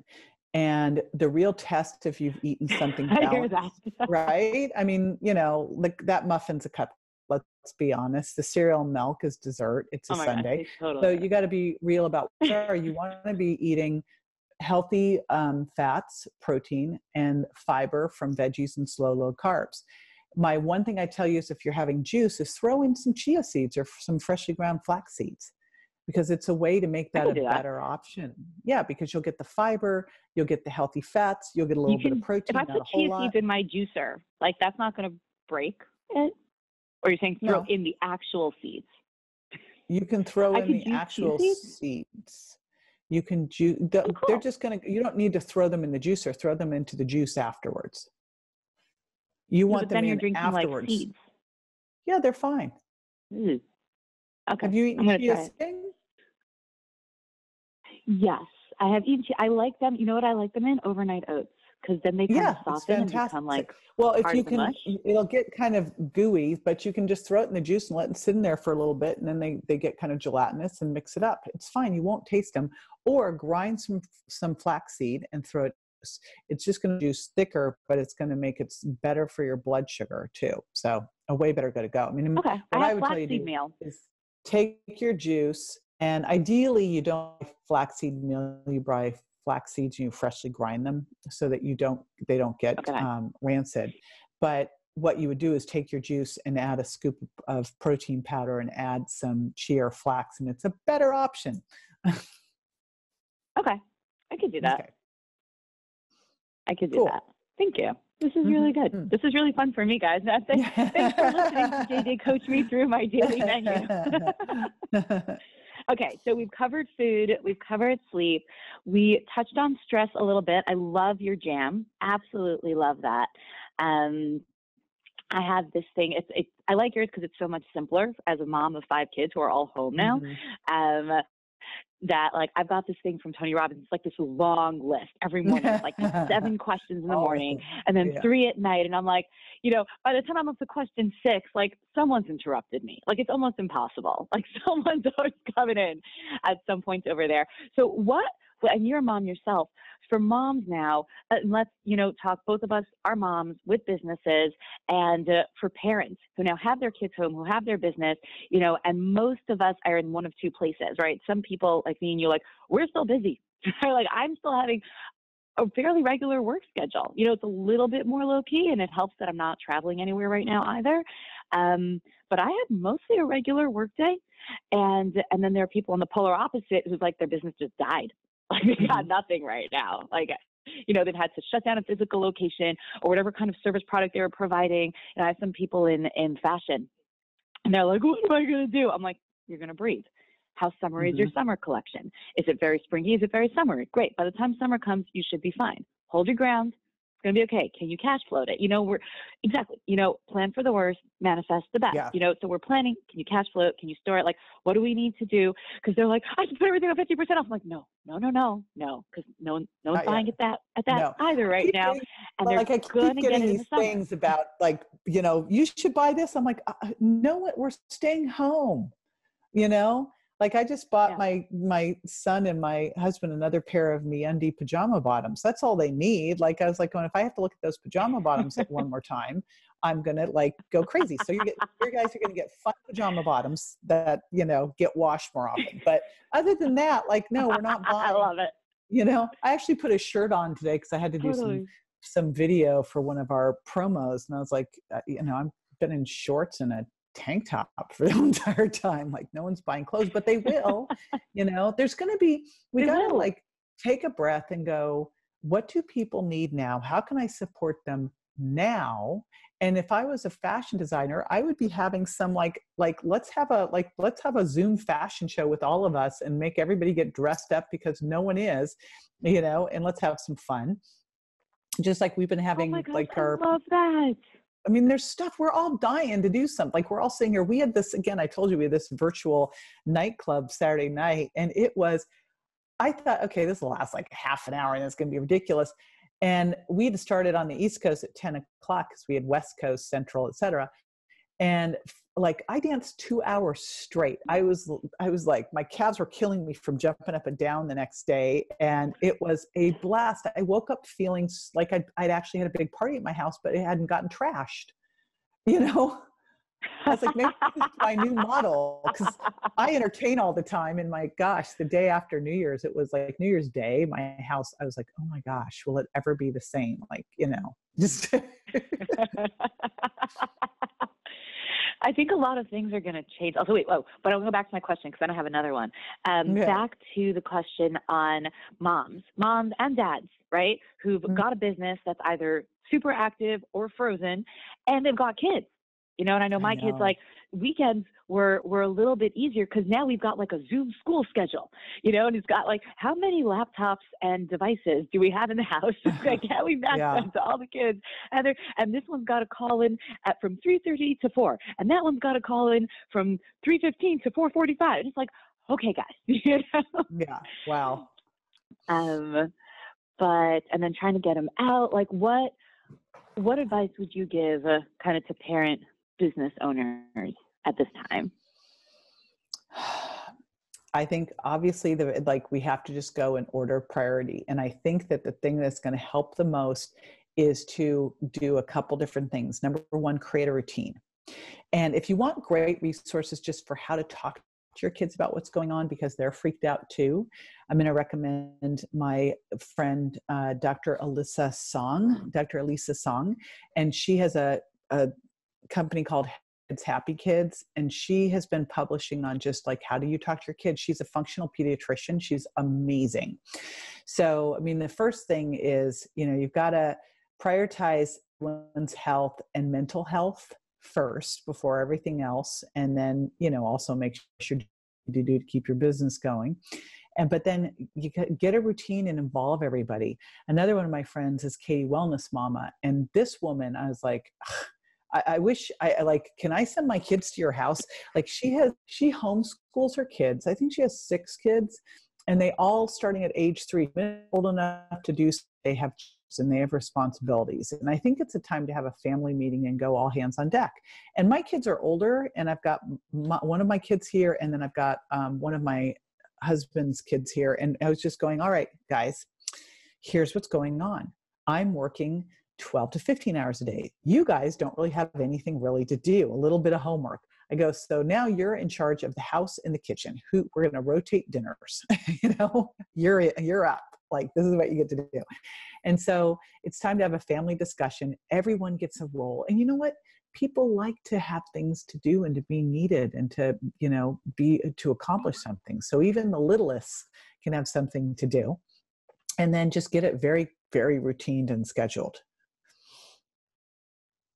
and the real test if you've eaten something I hear balanced that. right? I mean, you know, like that muffin's a cup. Let's be honest. The cereal milk is dessert. It's a oh Sunday. they totally So you got to be real about where you want to be eating healthy um, fats, protein, and fiber from veggies and slow low carbs. My one thing I tell you is if you're having juice, is throw in some chia seeds or some freshly ground flax seeds because it's a way to make that a that. better option. Yeah, because you'll get the fiber, you'll get the healthy fats, you'll get a little bit can- of protein, if I put chia seeds in my juicer, like that's not going to break it. Or you're saying throw No. in the actual seeds? You can throw I in could the actual seeds? seeds. You can juice. Oh, They're just gonna. You don't need to throw them in the juicer. Throw them into the juice afterwards. You No, want them in afterwards. like. Yeah, they're fine. Ooh. Okay. Have you eaten chia? Yes, I have eaten. I like them. You know what I like them in? Overnight oats, because then they kind Yeah, of soften and become like. Well, if you can, it'll get kind of gooey, but you can just throw it in the juice and let it sit in there for a little bit, and then they they get kind of gelatinous and mix it up. It's fine. You won't taste them. Or grind some some flaxseed and throw it. It's just going to juice thicker, but it's going to make it better for your blood sugar too. So a way better way to go. I mean, Okay, what I I have would tell you to meal. is take your juice and ideally you don't flaxseed meal you buy flax seeds and you freshly grind them so that you don't they don't get Okay. um, rancid but what you would do is take your juice and add a scoop of protein powder and add some chia or flax and it's a better option Okay, I could do that. Okay. I could do Cool. that. Thank you. This is really good. Mhm. This is really fun for me, guys. Uh, th- Thanks for listening to JJ coach me through my daily menu. Okay, so we've covered food, we've covered sleep, we touched on stress a little bit. I love your jam, absolutely love that. Um, I have this thing. It's, it's I like yours because it's so much simpler. As a mom of five kids who are all home now, Mhm. um, that like I've got this thing from Tony Robbins. It's like this long list every morning, It's like seven questions in the morning, and then Yeah. three at night. And I'm like, you know, by the time I'm up to question six, like someone's interrupted me. Like it's almost impossible. Like someone's always coming in at some point over there. So what? And you're a mom yourself. For moms now, uh, let's you know talk. Both of us are moms with businesses, and uh, for parents who now have their kids home, who have their business, you know, and most of us are in one of two places, right? Some people like me and you, like we're still busy. like I'm still having a fairly regular work schedule. You know, it's a little bit more low key, and it helps that I'm not traveling anywhere right now either. Um, but I have mostly a regular work day, and and then there are people on the polar opposite who's like their business just died. Like they got nothing right now. Like you know, they've had to shut down a physical location or whatever kind of service product they were providing. And I have some people in in fashion, and they're like, "What am I going to do?" I'm like, "You're going to breathe." How summer mm-hmm. is your mm-hmm. summer collection? Is it very springy? Is it very summery? Great. By the time summer comes, you should be fine. Hold your ground. It's going to be okay. Can you cash float it? You know, we're exactly, you know, plan for the worst, manifest the best. Yeah. You know, so we're planning. Can you cash float? Can you store it? Like, what do we need to do? Because they're like, I should put everything on 50% off. I'm like, no, no, no, no, no, because no, one, no one's buying at that at that no. either right now. Getting, and they're like, I keep getting these things about like, you know, you should buy this. I'm like, uh, uh no. We're staying home. You know, like I just bought yeah. my my son and my husband another pair of MeUndies pajama bottoms. That's all they need. Like I was like, going, if I have to look at those pajama bottoms one more time, I'm gonna like go crazy. So you get your guys are gonna get fun pajama bottoms that you know get washed more often. But other than that, like no, we're not buying. I love it. You know, I actually put a shirt on today because I had to do totally. some some video for one of our promos, and I was like, uh, you know, I've been in shorts and a tank top for the entire time. Like no one's buying clothes, but they will. you know, there's going to be, we got to like take a breath and go, what do people need now? How can I support them now? And if I was a fashion designer, I would be having some like like let's have a like let's have a Zoom fashion show with all of us and make everybody get dressed up because no one is, you know, and let's have some fun. Just like we've been oh having oh gosh, like our I love that I mean, there's stuff we're all dying to do something. Like we're all sitting here. We had this again. I told you we had this virtual nightclub Saturday night, and it was. I thought, okay, this will last like half an hour, and it's going to be ridiculous. And we had started on the East Coast at 10 o'clock because we had West Coast, Central, etc. And like I danced two hours straight. I was I was like my calves were killing me from jumping up and down the next day, and it was a blast. I woke up feeling like I'd, I'd actually had a big party at my house, but it hadn't gotten trashed. You know, I was like, maybe this is my new model because I entertain all the time. And my gosh, the day after New Year's, it was like New Year's Day. My house, I was like, oh my gosh, will it ever be the same? Like, you know, just. I think a lot of things are going to change. Also, wait, whoa, but I'll go back to my question because I don't have another one. Um, yeah. Back to the question on moms, moms and dads, right? Who've mm-hmm. got a business that's either super active or frozen, and they've got kids. You know, and I know my I know. kids like weekends were were a little bit easier because now we've got like a Zoom school schedule, you know, and it's got like how many laptops and devices do we have in the house? like, can we match yeah. them to all the kids? And and this one's got to call in at from three thirty to four, and that one's got to call in from three fifteen to four forty five. It's like, okay, guys, you know? Yeah. Wow. Um, but and then trying to get them out. Like, what what advice would you give, uh, kind of to parent business owners at this time? I think obviously the like we have to just go in order priority. And I think that the thing that's going to help the most is to do a couple different things. Number one, create a routine. And if you want great resources just for how to talk to your kids about what's going on because they're freaked out too, I'm going to recommend my friend uh, Dr. Alyssa Song, Dr. Elisa Song, and she has a, a company called Kids Happy Kids, and she has been publishing on just like how do you talk to your kids. She's a functional pediatrician. She's amazing. So, I mean, the first thing is, you know, you've got to prioritize one's health and mental health first before everything else, and then, you know, also make sure you do to keep your business going and but then you get a routine and involve everybody another one of my friends is katie wellness mama and this woman i was like I, I wish I, I like, can I send my kids to your house? Like she has, she homeschools her kids. I think she has six kids and they all starting at age three, old enough to do, they have and they have responsibilities. And I think it's a time to have a family meeting and go all hands on deck. And my kids are older, and I've got my, one of my kids here, and then I've got um, one of my husband's kids here. And I was just going, all right, guys, here's what's going on. I'm working 12 to 15 hours a day. You guys don't really have anything really to do, a little bit of homework. I go, so now you're in charge of the house and the kitchen. Who we're to rotate dinners. you know, you're you're up. Like this is what you get to do. And so it's time to have a family discussion. Everyone gets a role. And you know what? People like to have things to do and to be needed and to, you know, be to accomplish something. So even the littlest can have something to do and then just get it very very routined and scheduled.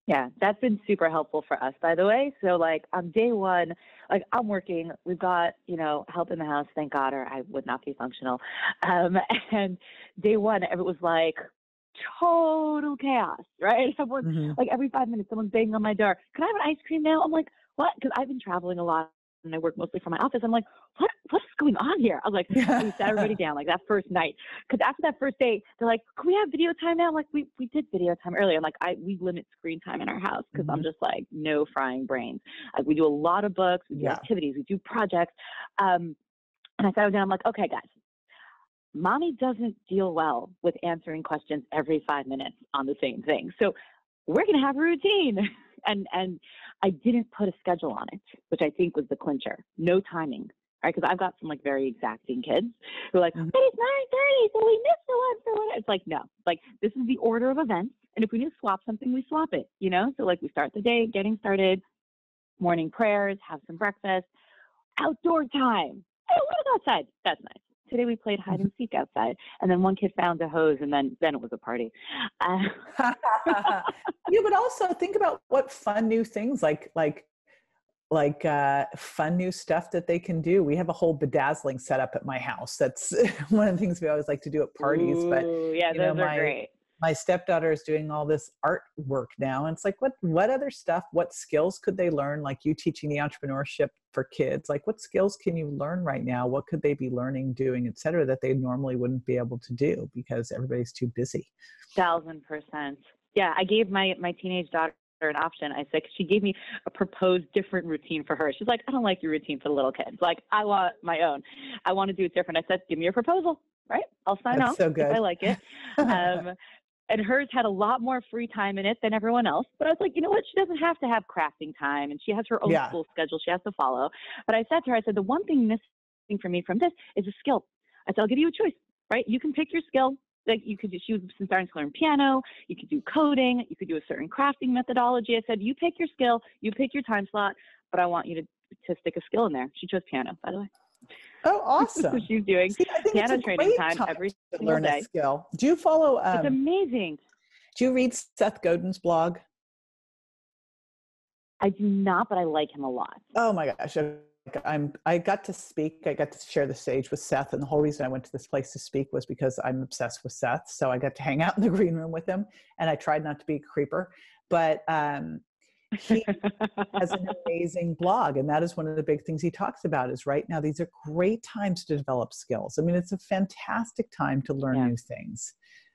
Yeah, that's been super helpful for us, by the way. So, like, on day one, like, I'm working, we've got, you know, help in the house, thank God, or I would not be functional. Um, and day one, it was like total chaos, right? Someone, mm-hmm. like, every five minutes, someone's banging on my door. Can I have an ice cream now? I'm like, what? Because I've been traveling a lot and I work mostly from my office. I'm like, what what's going on here? I was like, yeah. we sat everybody down like that first night. Because after that first day, they're like, can we have video time now? I'm like, we we did video time earlier. I'm like, I we limit screen time in our house because mm-hmm. I'm just like no frying brains. Like we do a lot of books, we do yeah. activities, we do projects. Um, and I sat down. I'm like, okay, guys. Mommy doesn't deal well with answering questions every five minutes on the same thing. So we're going to have a routine. and and I didn't put a schedule on it, which I think was the clincher. No timing, right? Because I've got some like very exacting kids who are like, mm-hmm. but it's nine thirty, so we missed the one for what? It's like no, like this is the order of events, and if we need to swap something, we swap it. You know, so like we start the day getting started, morning prayers, have some breakfast, outdoor time. Hey, what is outside? That's nice. Today we played hide and seek outside, and then one kid found a hose, and then then it was a party. Uh, yeah, but also think about what fun new things like like like uh, fun new stuff that they can do. We have a whole bedazzling setup at my house. That's one of the things we always like to do at parties. Ooh, but yeah, those know, are my, great my stepdaughter is doing all this artwork now and it's like what what other stuff what skills could they learn like you teaching the entrepreneurship for kids like what skills can you learn right now what could they be learning doing etc that they normally wouldn't be able to do because everybody's too busy thousand percent yeah i gave my my teenage daughter an option. I said, she gave me a proposed different routine for her. She's like, I don't like your routine for the little kids. Like, I want my own. I want to do it different. I said, give me your proposal, right? I'll sign That's off so good. if I like it. Um, and hers had a lot more free time in it than everyone else. But I was like, you know what? She doesn't have to have crafting time, and she has her own yeah. school schedule she has to follow. But I said to her, I said, the one thing missing for me from this is a skill. I said, I'll give you a choice, right? You can pick your skill. Like you could, just she was starting to learn piano. You could do coding. You could do a certain crafting methodology. I said, you pick your skill. You pick your time slot. But I want you to to stick a skill in there. She chose piano, by the way. Oh, awesome! She's doing See, piano training time, time every single learn day. a skill. Do you follow? Um, it's amazing. Do you read Seth Godin's blog? I do not, but I like him a lot. Oh my gosh. I'm I got to speak, I got to share the stage with Seth, and the whole reason I went to this place to speak was because I'm obsessed with Seth. So I got to hang out in the green room with him and I tried not to be a creeper. But um he has an amazing blog and that is one of the big things he talks about is right now these are great times to develop skills i mean it's a fantastic time to learn yeah. new things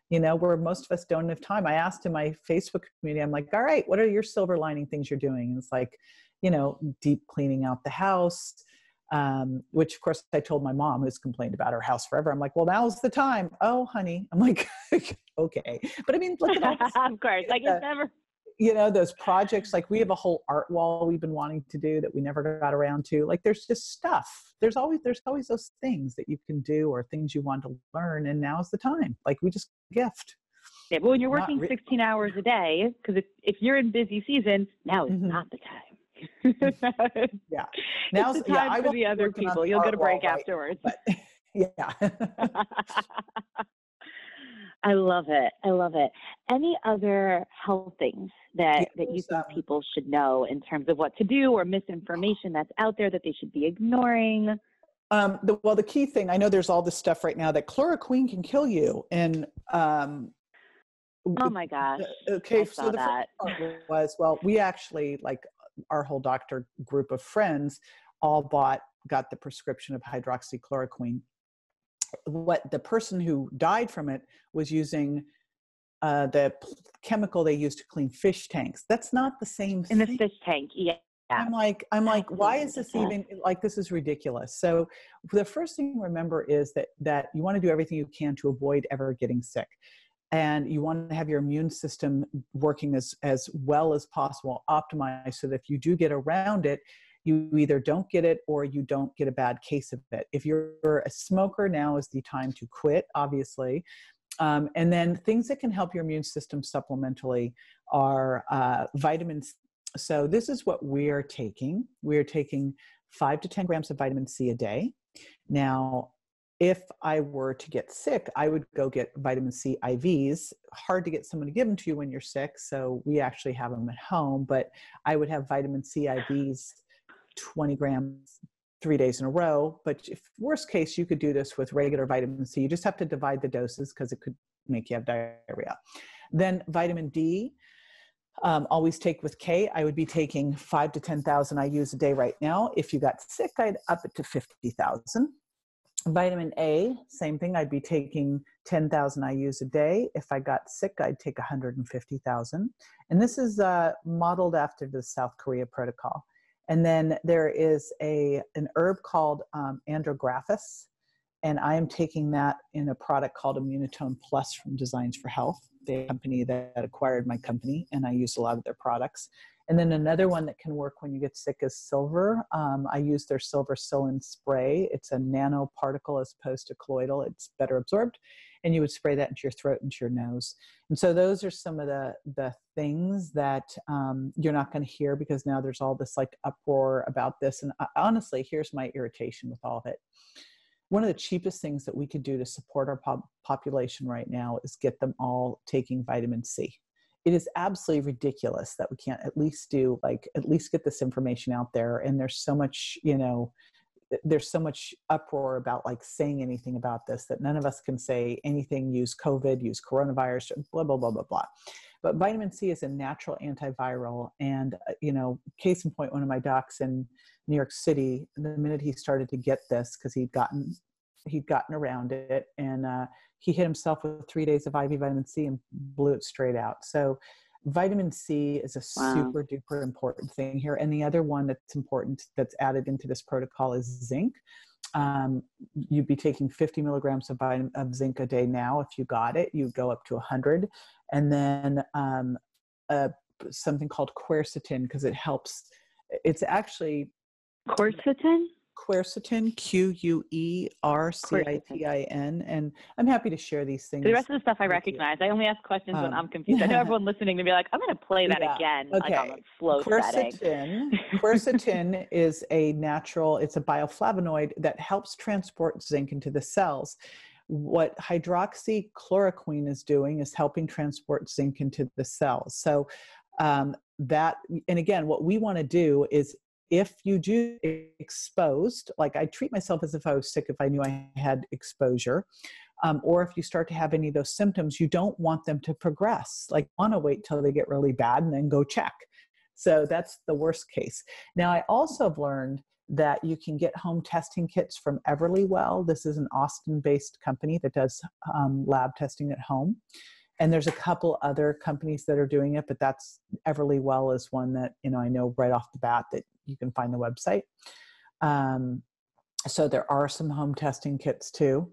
you know where most of us don't have time i asked in my facebook community i'm like all right what are your silver lining things you're doing and it's like you know deep cleaning out the house um, which of course I told my mom who's complained about her house forever. I'm like, well, now's the time. Oh, honey. I'm like, okay. But I mean, look at all this, Of course. Like it's never you know those projects like we have a whole art wall we've been wanting to do that we never got around to like there's just stuff there's always there's always those things that you can do or things you want to learn and now's the time like we just gift yeah but when you're working re- 16 hours a day because if, if you're in busy season now is mm-hmm. not the time yeah now's it's the time yeah, for the other people you'll get a break wall, afterwards but, yeah I love it. I love it. Any other health things that, that you think people should know in terms of what to do or misinformation that's out there that they should be ignoring? Um, the, well, the key thing I know there's all this stuff right now that chloroquine can kill you, and um, oh my gosh. Okay, I so the that. first was well, we actually like our whole doctor group of friends all bought got the prescription of hydroxychloroquine what the person who died from it was using uh, the p- chemical they use to clean fish tanks. That's not the same thing. in the fish tank. Yeah. I'm like, I'm like, why is this even like this is ridiculous? So the first thing to remember is that that you want to do everything you can to avoid ever getting sick. And you want to have your immune system working as, as well as possible, optimized so that if you do get around it, you either don't get it or you don't get a bad case of it. If you're a smoker, now is the time to quit, obviously. Um, and then things that can help your immune system supplementally are uh, vitamins. So, this is what we're taking. We're taking five to 10 grams of vitamin C a day. Now, if I were to get sick, I would go get vitamin C IVs. Hard to get someone to give them to you when you're sick, so we actually have them at home. But I would have vitamin C IVs, 20 grams, three days in a row. But if worst case, you could do this with regular vitamin C. You just have to divide the doses because it could make you have diarrhea. Then vitamin D. Um, always take with K. I would be taking five to 10,000 IUs a day right now. If you got sick, I'd up it to 50,000 vitamin A, same thing. I'd be taking 10,000 IUs a day. If I got sick, I'd take 150,000. And this is uh, modeled after the South Korea protocol. And then there is a an herb called um, andrographis, and I am taking that in a product called Immunotone Plus from Designs for Health, the company that acquired my company, and I use a lot of their products. And then another one that can work when you get sick is silver. Um, I use their Silvercillin spray. It's a nanoparticle as opposed to colloidal. It's better absorbed. And you would spray that into your throat, into your nose. And so those are some of the, the things that um, you're not going to hear because now there's all this like uproar about this. And uh, honestly, here's my irritation with all of it. One of the cheapest things that we could do to support our pop- population right now is get them all taking vitamin C. It is absolutely ridiculous that we can't at least do like at least get this information out there and there's so much you know there's so much uproar about like saying anything about this that none of us can say anything use covid use coronavirus blah blah blah blah blah. But vitamin c is a natural antiviral and uh, you know case in point one of my docs in new york city the minute he started to get this because he'd gotten he'd gotten around it and uh, he hit himself with three days of IV vitamin C and blew it straight out. So vitamin C is a wow. super duper important thing here. And the other one that's important that's added into this protocol is zinc. Um, you'd be taking 50 milligrams of, vitamin, of zinc a day now. If you got it, you go up to 100. And then um, uh, something called quercetin because it helps. It's actually quercetin quercetin, Q U E R C I T I N. And I'm happy to share these things. The rest of the stuff I recognize. I only ask questions um, when I'm confused. I know everyone listening to be like, I'm going to play that yeah. again. Okay. Like on a slow quercetin, quercetin is a natural, it's a bioflavonoid that helps transport zinc into the cells. What hydroxychloroquine is doing is helping transport zinc into the cells. So um, that, and again, what we want to do is if you do exposed, like I treat myself as if I was sick if I knew I had exposure, um, or if you start to have any of those symptoms, you don't want them to progress. Like, want to wait till they get really bad and then go check. So that's the worst case. Now, I also have learned that you can get home testing kits from Everlywell. This is an Austin based company that does um, lab testing at home and there's a couple other companies that are doing it but that's everlywell is one that you know i know right off the bat that you can find the website. Um, so there are some home testing kits too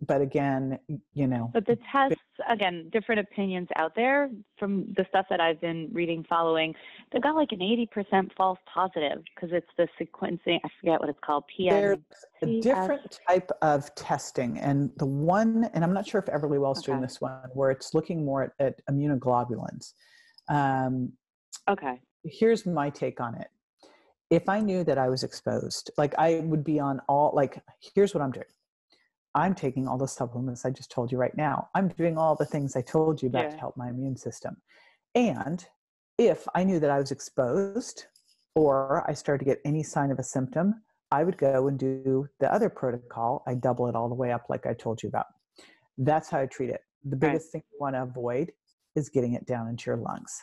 but again you know. But the tests again different opinions out there from the stuff that i've been reading following. They've got like an 80% false positive because it's the sequencing i forget what it's called PM. there's a different type of testing and the one and i'm not sure if everlywell's okay. doing this one where it's looking more at, at immunoglobulins. Um, okay. here's my take on it if i knew that i was exposed like i would be on all like here's what i'm doing I'm taking all the supplements I just told you right now. I'm doing all the things I told you about yeah. to help my immune system. And if I knew that I was exposed or I started to get any sign of a symptom, I would go and do the other protocol. I double it all the way up, like I told you about. That's how I treat it. The biggest right. thing you want to avoid is getting it down into your lungs.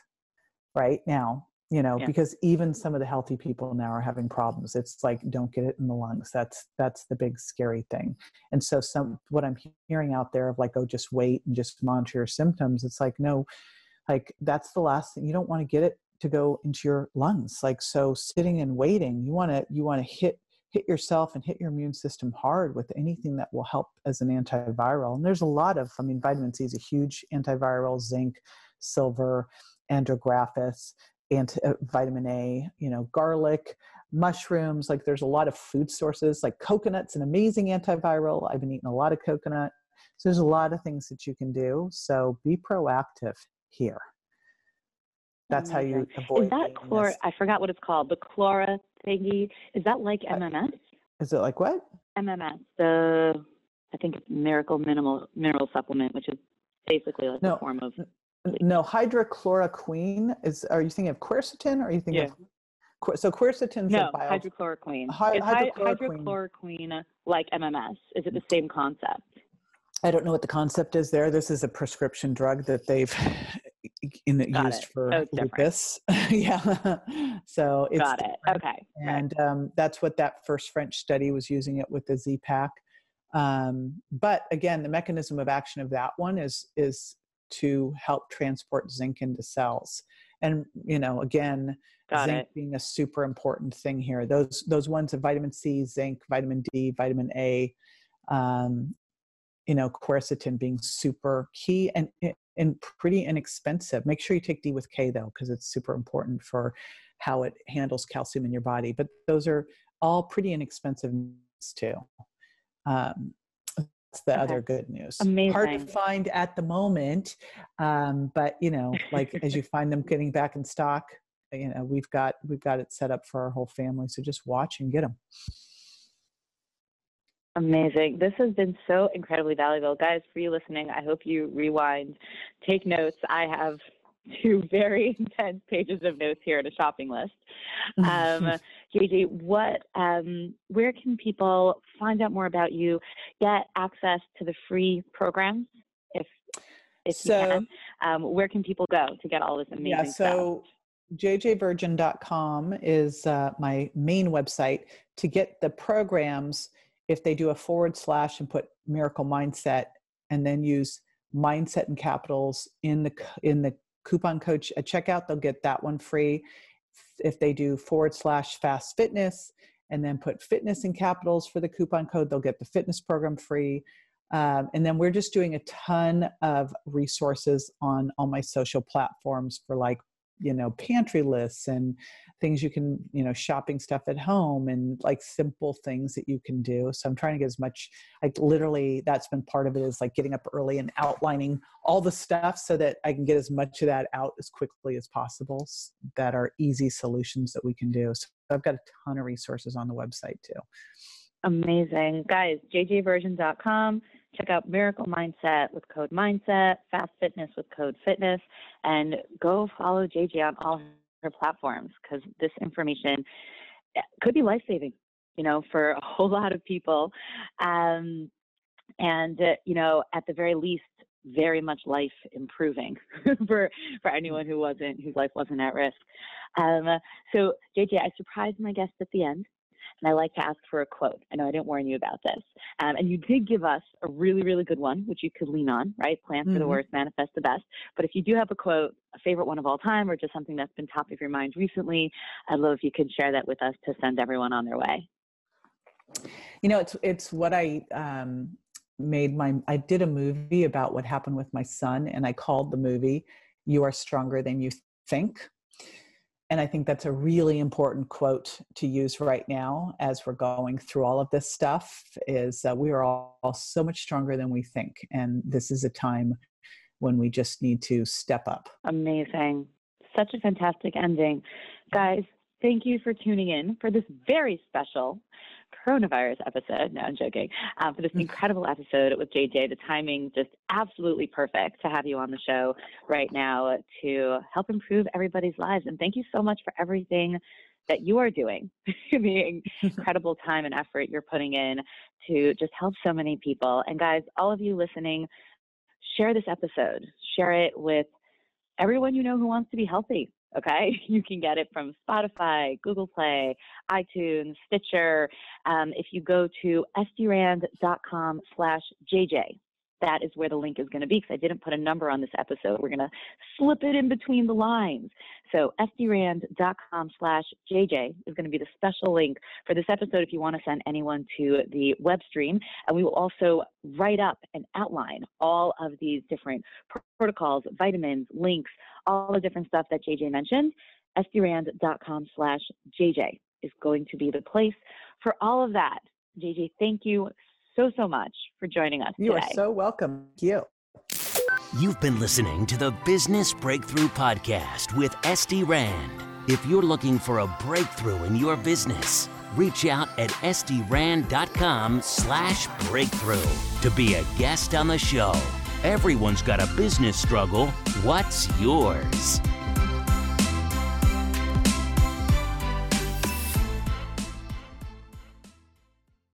Right now, you know yeah. because even some of the healthy people now are having problems. It's like don't get it in the lungs. That's that's the big scary thing. And so some what i'm hearing out there of like oh just wait and just monitor your symptoms it's like no. Like that's the last thing you don't want to get it to go into your lungs. Like so sitting and waiting you want to you want to hit hit yourself and hit your immune system hard with anything that will help as an antiviral. And there's a lot of i mean vitamin c is a huge antiviral zinc silver andrographis anti uh, vitamin A, you know, garlic, mushrooms. Like there's a lot of food sources. Like coconut's an amazing antiviral. I've been eating a lot of coconut. So there's a lot of things that you can do. So be proactive here. That's how you avoid. Is that chlor? I forgot what it's called. The chlora thingy. Is that like MMS? Is it like what? MMS. The I think it's Miracle Minimal Mineral Supplement, which is basically like No. a form of. No, hydrochloroquine is. Are you thinking of quercetin? Or are you thinking Yeah. of quer- so quercetin's No, a bio, hydrochloroquine. Hy- hydrochloroquine. hydrochloroquine like MMS? Is it the same concept? I don't know what the concept is there. This is a prescription drug that they've in, used it. for So lupus. yeah. So it's Got it. Okay. right. and um, that's what that first French study was using it with the Z pack. Um, but again, the mechanism of action of that one is is to help transport zinc into cells. And you know, again, Got zinc it. being a super important thing here. Those those ones of vitamin C, zinc, vitamin D, vitamin A, um, you know, quercetin being super key and and pretty inexpensive. Make sure you take D with K though, because it's super important for how it handles calcium in your body. But those are all pretty inexpensive too. Um, that's the Okay. other good news. Amazing. Hard to find at the moment, um, but you know, like as you find them getting back in stock, you know, we've got we've got it set up for our whole family. So just watch and get them. Amazing. This has been so incredibly valuable. Guys, for you listening, I hope you rewind, take notes. I have two very intense pages of notes here and a shopping list. Um, JJ, what, um, where can people find out more about you, get access to the free programs, if if you can? Um, where can people go to get all this amazing yeah, stuff? so jjvirgin.com is uh, my main website to get the programs if they do a forward slash and put miracle mindset and then use mindset and capitals in the in the coupon code at checkout they'll get that one free if they do forward slash fast fitness and then put fitness in capitals for the coupon code they'll get the fitness program free. Um, and then we're just doing a ton of resources on all my social platforms for like you know pantry lists and things you can you know shopping stuff at home and like simple things that you can do so i'm trying to get as much like literally that's been part of it is like getting up early and outlining all the stuff so that i can get as much of that out as quickly as possible that are easy solutions that we can do so i've got a ton of resources on the website too Amazing. Guys, jjvirgin.com. Check out Miracle Mindset with code Mindset, Fast Fitness with code Fitness, and go follow JJ on all her platforms because this information eh, could be life saving, you know, for a whole lot of people. Um, and, uh, you know, at the very least, very much life improving for for anyone who wasn't whose life wasn't at risk. Um, so JJ, I surprised my guests at the end and I like to ask for a quote. I know I didn't warn you about this. Um, and you did give us a really, really good one, which you could lean on, right? Plan for the Mhm. worst, manifest the best. But if you do have a quote, a favorite one of all time, or just something that's been top of your mind recently, I'd love if you could share that with us to send everyone on their way. you know it's it's what i um made my i did a movie about what happened with my son and i called the movie you are stronger than you think and i think that's a really important quote to use right now as we're going through all of this stuff is uh, we are all, all so much stronger than we think and this is a time when we just need to step up Amazing. Such a fantastic ending. Guys, thank you for tuning in for this very special coronavirus episode. No, I'm joking. Um, for this incredible episode with JJ, the timing just absolutely perfect to have you on the show right now to help improve everybody's lives. And thank you so much for everything that you are doing, the incredible time and effort you're putting in to just help so many people. And guys, all of you listening, share this episode, share it with everyone you know who wants to be healthy. Okay, you can get it from Spotify, Google Play, iTunes, Stitcher. Um, if you go to sdrand.com slash JJ, that is where the link is going to be because I didn't put a number on this episode. We're going to slip it in between the lines. So sdrand.com slash JJ is going to be the special link for this episode if you want to send anyone to the web stream. And we will also write up and outline all of these different pr- protocols, vitamins, links, all the different stuff that JJ mentioned. sdrand.com slash JJ is going to be the place for all of that. JJ, thank you so, so much for joining us you today. are so welcome Thank you You've been listening to the Business Breakthrough Podcast with SD Rand. If you're looking for a breakthrough in your business, reach out at sdrand.com slash breakthrough to be a guest on the show. Everyone's got a business struggle. What's yours?